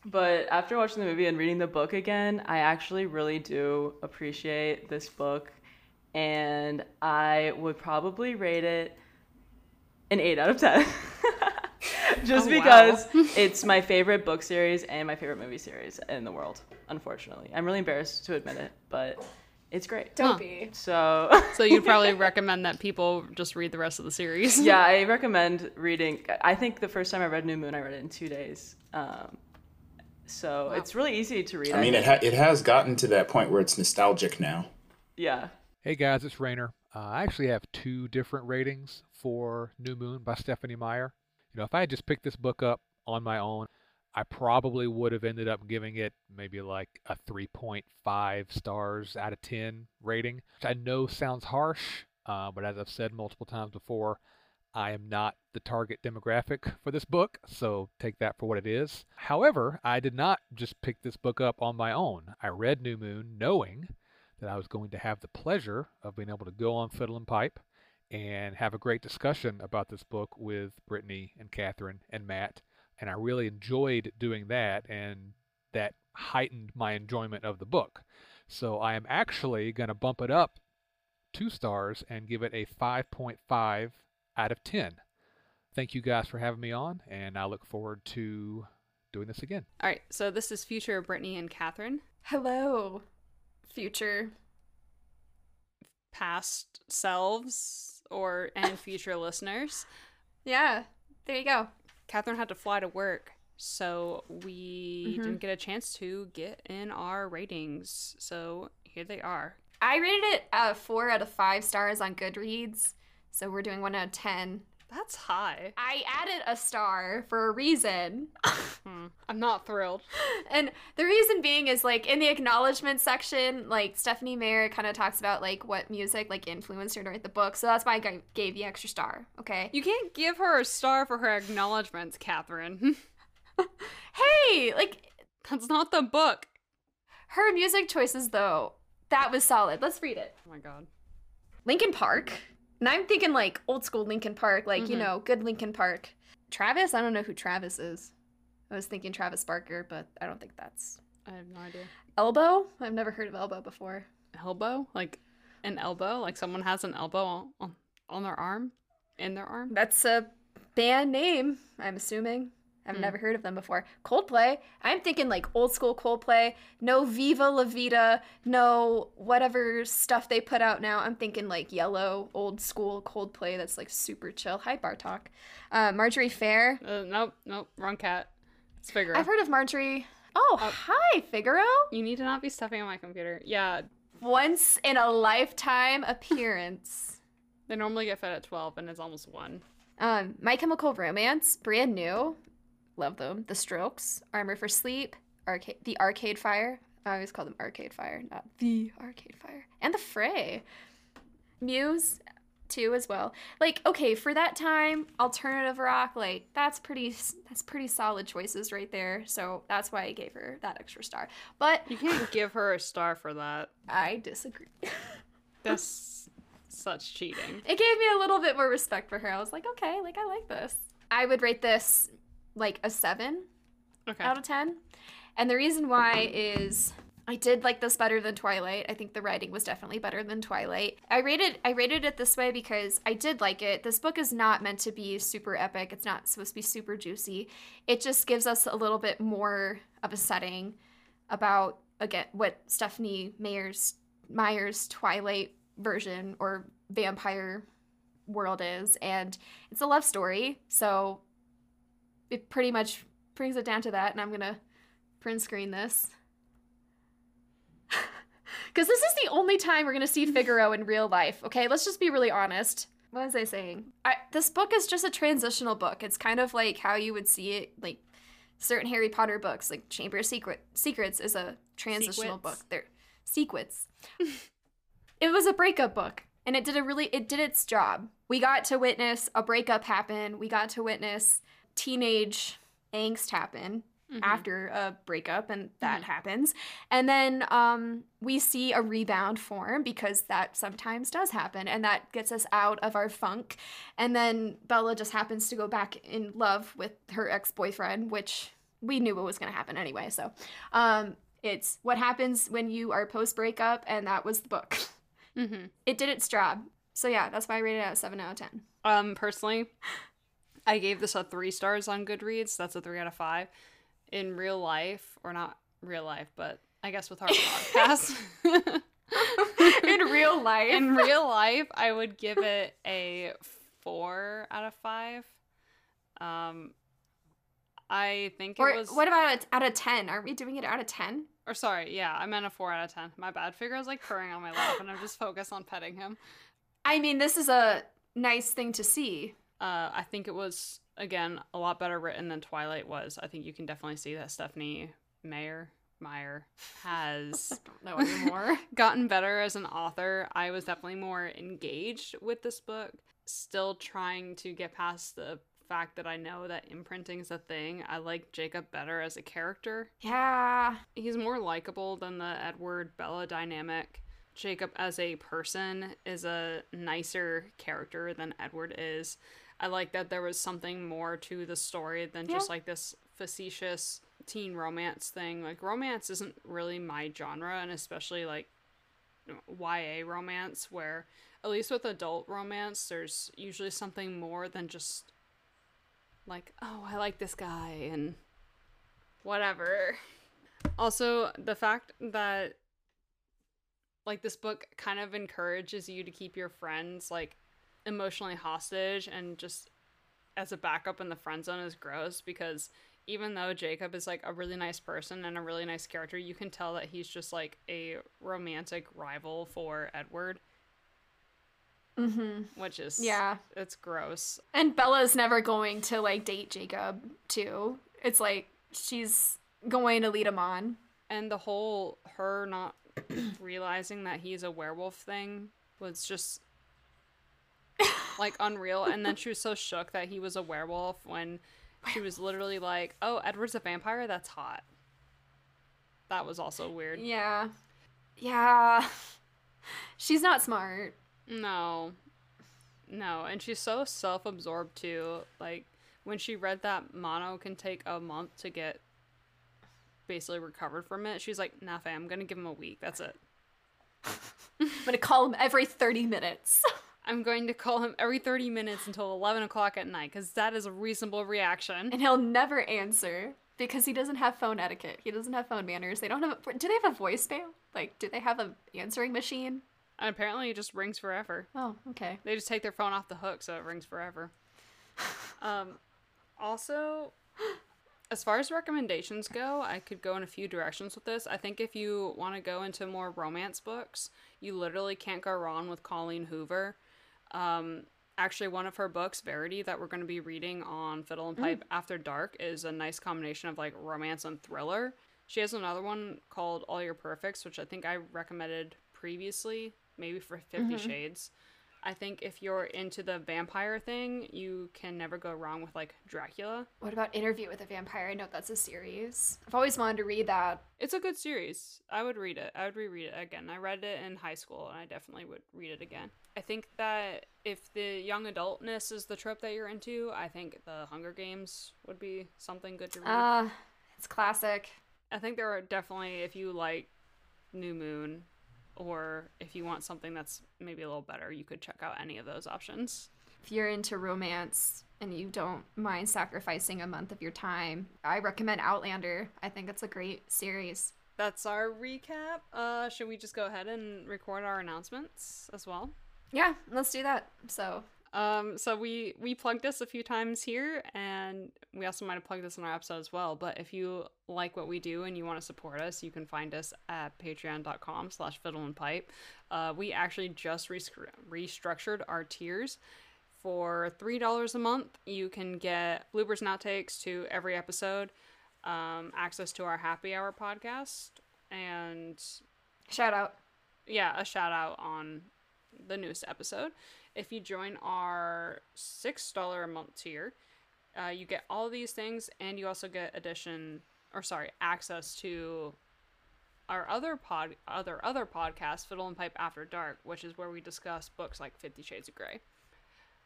But after watching the movie and reading the book again, I actually really do appreciate this book. And I would probably rate it an 8 out of 10. just Oh, wow. because it's my favorite book series and my favorite movie series in the world. Unfortunately, I'm really embarrassed to admit it, but it's great. Don't Huh. be. So So you'd probably recommend that people just read the rest of the series. yeah, I recommend reading. I think the first time I read New Moon, I read it in two days. Um, so it's really easy to read. I mean, it ha- it has gotten to that point where it's nostalgic now. yeah. Hey guys, it's Reiner. Uh, I actually have two different ratings for New Moon by Stephenie Meyer. You know, if I had just picked this book up on my own, I probably would have ended up giving it maybe like a 3.5 stars out of 10 rating, which I know sounds harsh, uh, but as I've said multiple times before, I am not the target demographic for this book, so take that for what it is. However, I did not just pick this book up on my own. I read New Moon knowing that I was going to have the pleasure of being able to go on Fiddle and Pipe and have a great discussion about this book with Brittany and Catherine and Matt. And I really enjoyed doing that, and that heightened my enjoyment of the book. So I am actually going to bump it up two stars and give it a 5.5 out of 10. Thank you guys for having me on, and I look forward to doing this again. All right. So this is future Brittany and Catherine. Hello, future. past selves or and future listeners. Yeah, there you go. Catherine had to fly to work, so we Mhm. didn't get a chance to get in our ratings. So here they are. I rated it uh, four out of five stars on Goodreads, so we're doing one out of ten. That's high. I added a star for a reason. Hmm. I'm not thrilled. And the reason being is like in the acknowledgement section, like Stephenie Meyer kind of talks about like what music like influenced her to write the book. So that's why I gave the extra star. Okay. You can't give her a star for her acknowledgments, Catherine. Hey, like That's not the book. her music choices though, that was solid. Let's read it. Oh my god. Linkin Park. And I'm thinking like old school Linkin Park, like, you Mhm. know, good Linkin Park. Travis, I don't know who Travis is. I was thinking Travis Barker, but I don't think that's I have no idea. Elbow. I've never heard of Elbow before. Elbow? Like an elbow? Like someone has an elbow on, on their arm? In their arm? That's a band name, I'm assuming. I've Hmm. never heard of them before. Coldplay. I'm thinking like old school Coldplay. No Viva La Vida. No whatever stuff they put out now. I'm thinking like yellow, old school Coldplay that's like super chill. Hi, Bartok. Uh, Marjorie Fair. Uh, nope, nope, wrong cat. It's Figaro. I've heard of Marjorie. Oh, hi, Figaro. You need to not be stuffing on my computer. Yeah, Once in a lifetime appearance. they normally get fed at 12 and it's almost 1. Um, My Chemical Romance, brand new. Love them. The Strokes, Armor for Sleep, Arcade, The Arcade Fire. I always call them Arcade Fire, not The Arcade Fire. And The Fray. Muse, too, as well. Like, okay, for that time, alternative rock, like that's pretty, that's pretty solid choices right there. So that's why I gave her that extra star. But You can't give her a star for that. I disagree. That's such cheating. it gave me a little bit more respect for her. I was like, okay, like I like this. I would rate this like a seven Okay. out of 10. And the reason why is I did like this better than Twilight. I think the writing was definitely better than Twilight. I rated I rated it this way because I did like it. This book is not meant to be super epic. It's not supposed to be super juicy. It just gives us a little bit more of a setting about again what Stephenie Meyer's Meyer's Twilight version or vampire world is and it's a love story. So it pretty much brings it down to that and I'm to print screen this. Because this is the only time we're to see Figaro in real life, okay? Let's just be really honest. What was I saying? I, this book is just a transitional book. It's kind of like how you would see it, like certain Harry Potter books, like Chamber of Secret Secrets is a transitional Secrets. book. They're sequence. it was a breakup book, and it did a really it did its job. We got to witness a breakup happen. We got to witness teenage angst happen Mhm. after a breakup and that happens. And then um, we see a rebound form because that sometimes does happen and that gets us out of our funk. And then bella just happens to go back in love with her ex-boyfriend which we knew what was going to happen anyway. So um, it's what happens when you are post-breakup and that was the book. Mhm. it did its job. So yeah that's why i rated it at 7 out of 10 Um, personally, I gave this a three stars on Goodreads. That's a three out of five. In real life, or not real life, but I guess with our podcast. In real life. in real life, I would give it a four out of five. Um, I think it or was. what about out of 10? Aren't we doing it out of 10? Or sorry, yeah, I meant a four out of ten. My bad. Figure I was like purring on my lap, and I'm just focused on petting him. I mean, this is a nice thing to see. Uh, I think it was again a lot better written than Twilight was. I think you can definitely see that Stephenie Meyer Meyer has anymore. gotten better as an author. I was definitely more engaged with this book. Still trying to get past the fact that I know that imprinting is a thing. I like Jacob better as a character. yeah. He's more likable than the Edward Bella dynamic. Jacob as a person is a nicer character than Edward is. I like that there was something more to the story than just like this facetious teen romance thing. Like romance isn't really my genre and especially like YA romance where at least with adult romance there's usually something more than just like oh I like this guy and whatever. Also, the fact that like this book kind of encourages you to keep your friends like emotionally hostage and just as a backup in the friend zone is gross because even though Jacob is like a really nice person and a really nice character, you can tell that he's just like a romantic rival for Edward, Mm-hmm. which is Yeah. it's gross. And Bella's never going to like date Jacob too. It's like she's going to lead him on. And the whole her not realizing that he's a werewolf thing was just like unreal. And then she was so shook that he was a werewolf when she was literally like, "Oh, Edward's a vampire. That's hot." That was also weird. Yeah. Yeah. She's not smart. No. No, and she's so self-absorbed too. Like when she read that mono can take a month to get basically recovered from it, she's like, "Nah, fam, I'm gonna give him a week. That's it. I'm gonna call him every 30 minutes. I'm going to call him every 30 minutes until 11 o'clock at night because that is a reasonable reaction." and he'll never answer because he doesn't have phone etiquette. He doesn't have phone manners. They don't have a, do they have a voicemail? Like, do they have a answering machine? And apparently, it just rings forever. Oh, okay. They just take their phone off the hook, so it rings forever. Um, also, as far as recommendations go, I could go in a few directions with this. I think if you want to go into more romance books, you literally can't go wrong with Colleen Hoover. Um, actually, one of her books, Verity, that we're going to be reading on Fiddle and Pipe After Dark, is a nice combination of like romance and thriller. She has another one called All Your Perfects, which I think I recommended previously, maybe for 50 Shades. I think if you're into the vampire thing, you can never go wrong with like Dracula. What about Interview with a Vampire? I know that's a series. I've always wanted to read that. It's a good series. I would read it. I would reread it again. I read it in high school and I definitely would read it again. I think that if the young adultness is the trope that you're into, I think the Hunger Games would be something good to read. Uh, it's classic. I think there are definitely if you like New Moon or if you want something that's maybe a little better, you could check out any of those options. If you're into romance and you don't mind sacrificing a month of your time, I recommend Outlander. I think it's a great series. That's our recap. Uh should we just go ahead and record our announcements as well? Yeah, let's do that. So, Um, so we we plugged this a few times here, and we also might have plugged this in our episode as well. But if you like what we do and you want to support us, you can find us at patreon.com slash fiddle and pipe. Uh, we actually just restru- restructured our tiers. For three dollars a month, you can get bloopers and outtakes to every episode, um, access to our happy hour podcast, and shout out. yeah, a shout out on the newest episode. If you join our six dollar a month tier, uh, you get all these things, and you also get addition or sorry, access to our other pod, other other podcast, Fiddle and Pipe After Dark, which is where we discuss books like Fifty Shades of Grey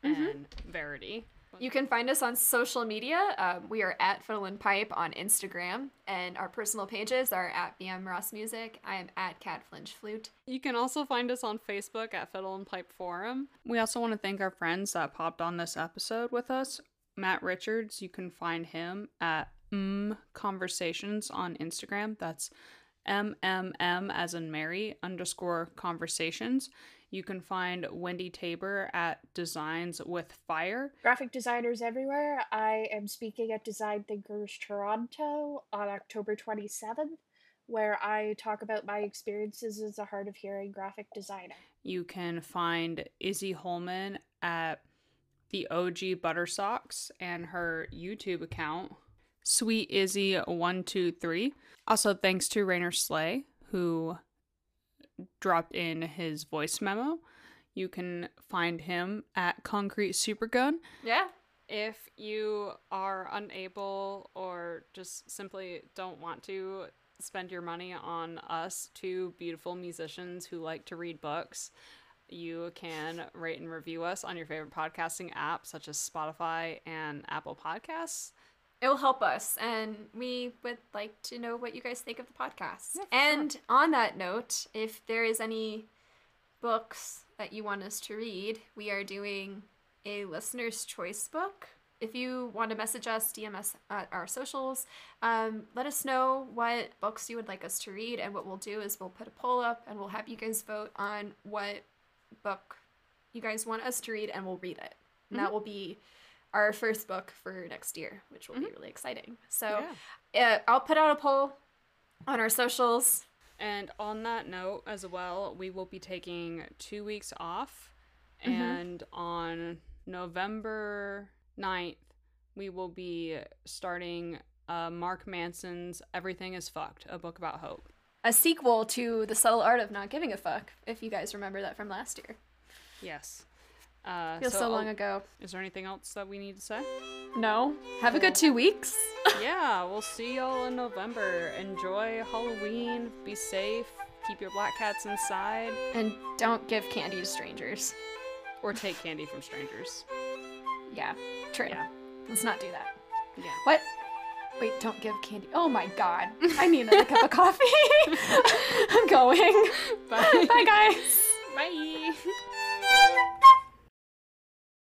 and Verity. You can find us on social media. Um, we are at Fiddle and Pipe on Instagram, and our personal pages are at BM Ross Music. I am at Cat Flinch Flute. You can also find us on Facebook at Fiddle and Pipe Forum. We also want to thank our friends that popped on this episode with us Matt Richards, you can find him at mm conversations on Instagram. That's MMM as in Mary underscore conversations. You can find Wendy Tabor at Designs with Fire. Graphic designers everywhere. I am speaking at Design Thinkers Toronto on October 27th, where I talk about my experiences as a hard of hearing graphic designer. You can find Izzy Holman at the OG Butter Socks and her YouTube account, Sweet Izzy123. Also, thanks to Reiner Slay, who dropped in his voice memo. You can find him at Concrete Supergun. Yeah. If you are unable or just simply don't want to spend your money on us, two beautiful musicians who like to read books, you can rate and review us on your favorite podcasting app, such as Spotify and Apple Podcasts. It will help us, and we would like to know what you guys think of the podcast. and on that note, if there is any books that you want us to read, we are doing a listener's choice book. If you want to message us, DM us at our socials, um, let us know what books you would like us to read. And what we'll do is we'll put a poll up and we'll have you guys vote on what book you guys want us to read, and we'll read it. And that will be our first book for next year, which will be really exciting. So uh, I'll put out a poll on our socials. And on that note, as well, we will be taking two weeks off. And on November 9th, we will be starting uh, Mark Manson's Everything is Fucked, a book about hope. A sequel to The Subtle Art of Not Giving a Fuck, if you guys remember that from last year. Yes. Uh, Feels so, long I'll- ago. Is there anything else that we need to say? No. Have a good two weeks. yeah, we'll see y'all in November. Enjoy Halloween. Be safe. Keep your black cats inside. and don't give candy to strangers. Or take candy from strangers. Yeah, true. Yeah. Let's not do that. Yeah. What? Wait, don't give candy. Oh my god. I need another cup of coffee. I'm going. Bye. Bye, guys. Bye.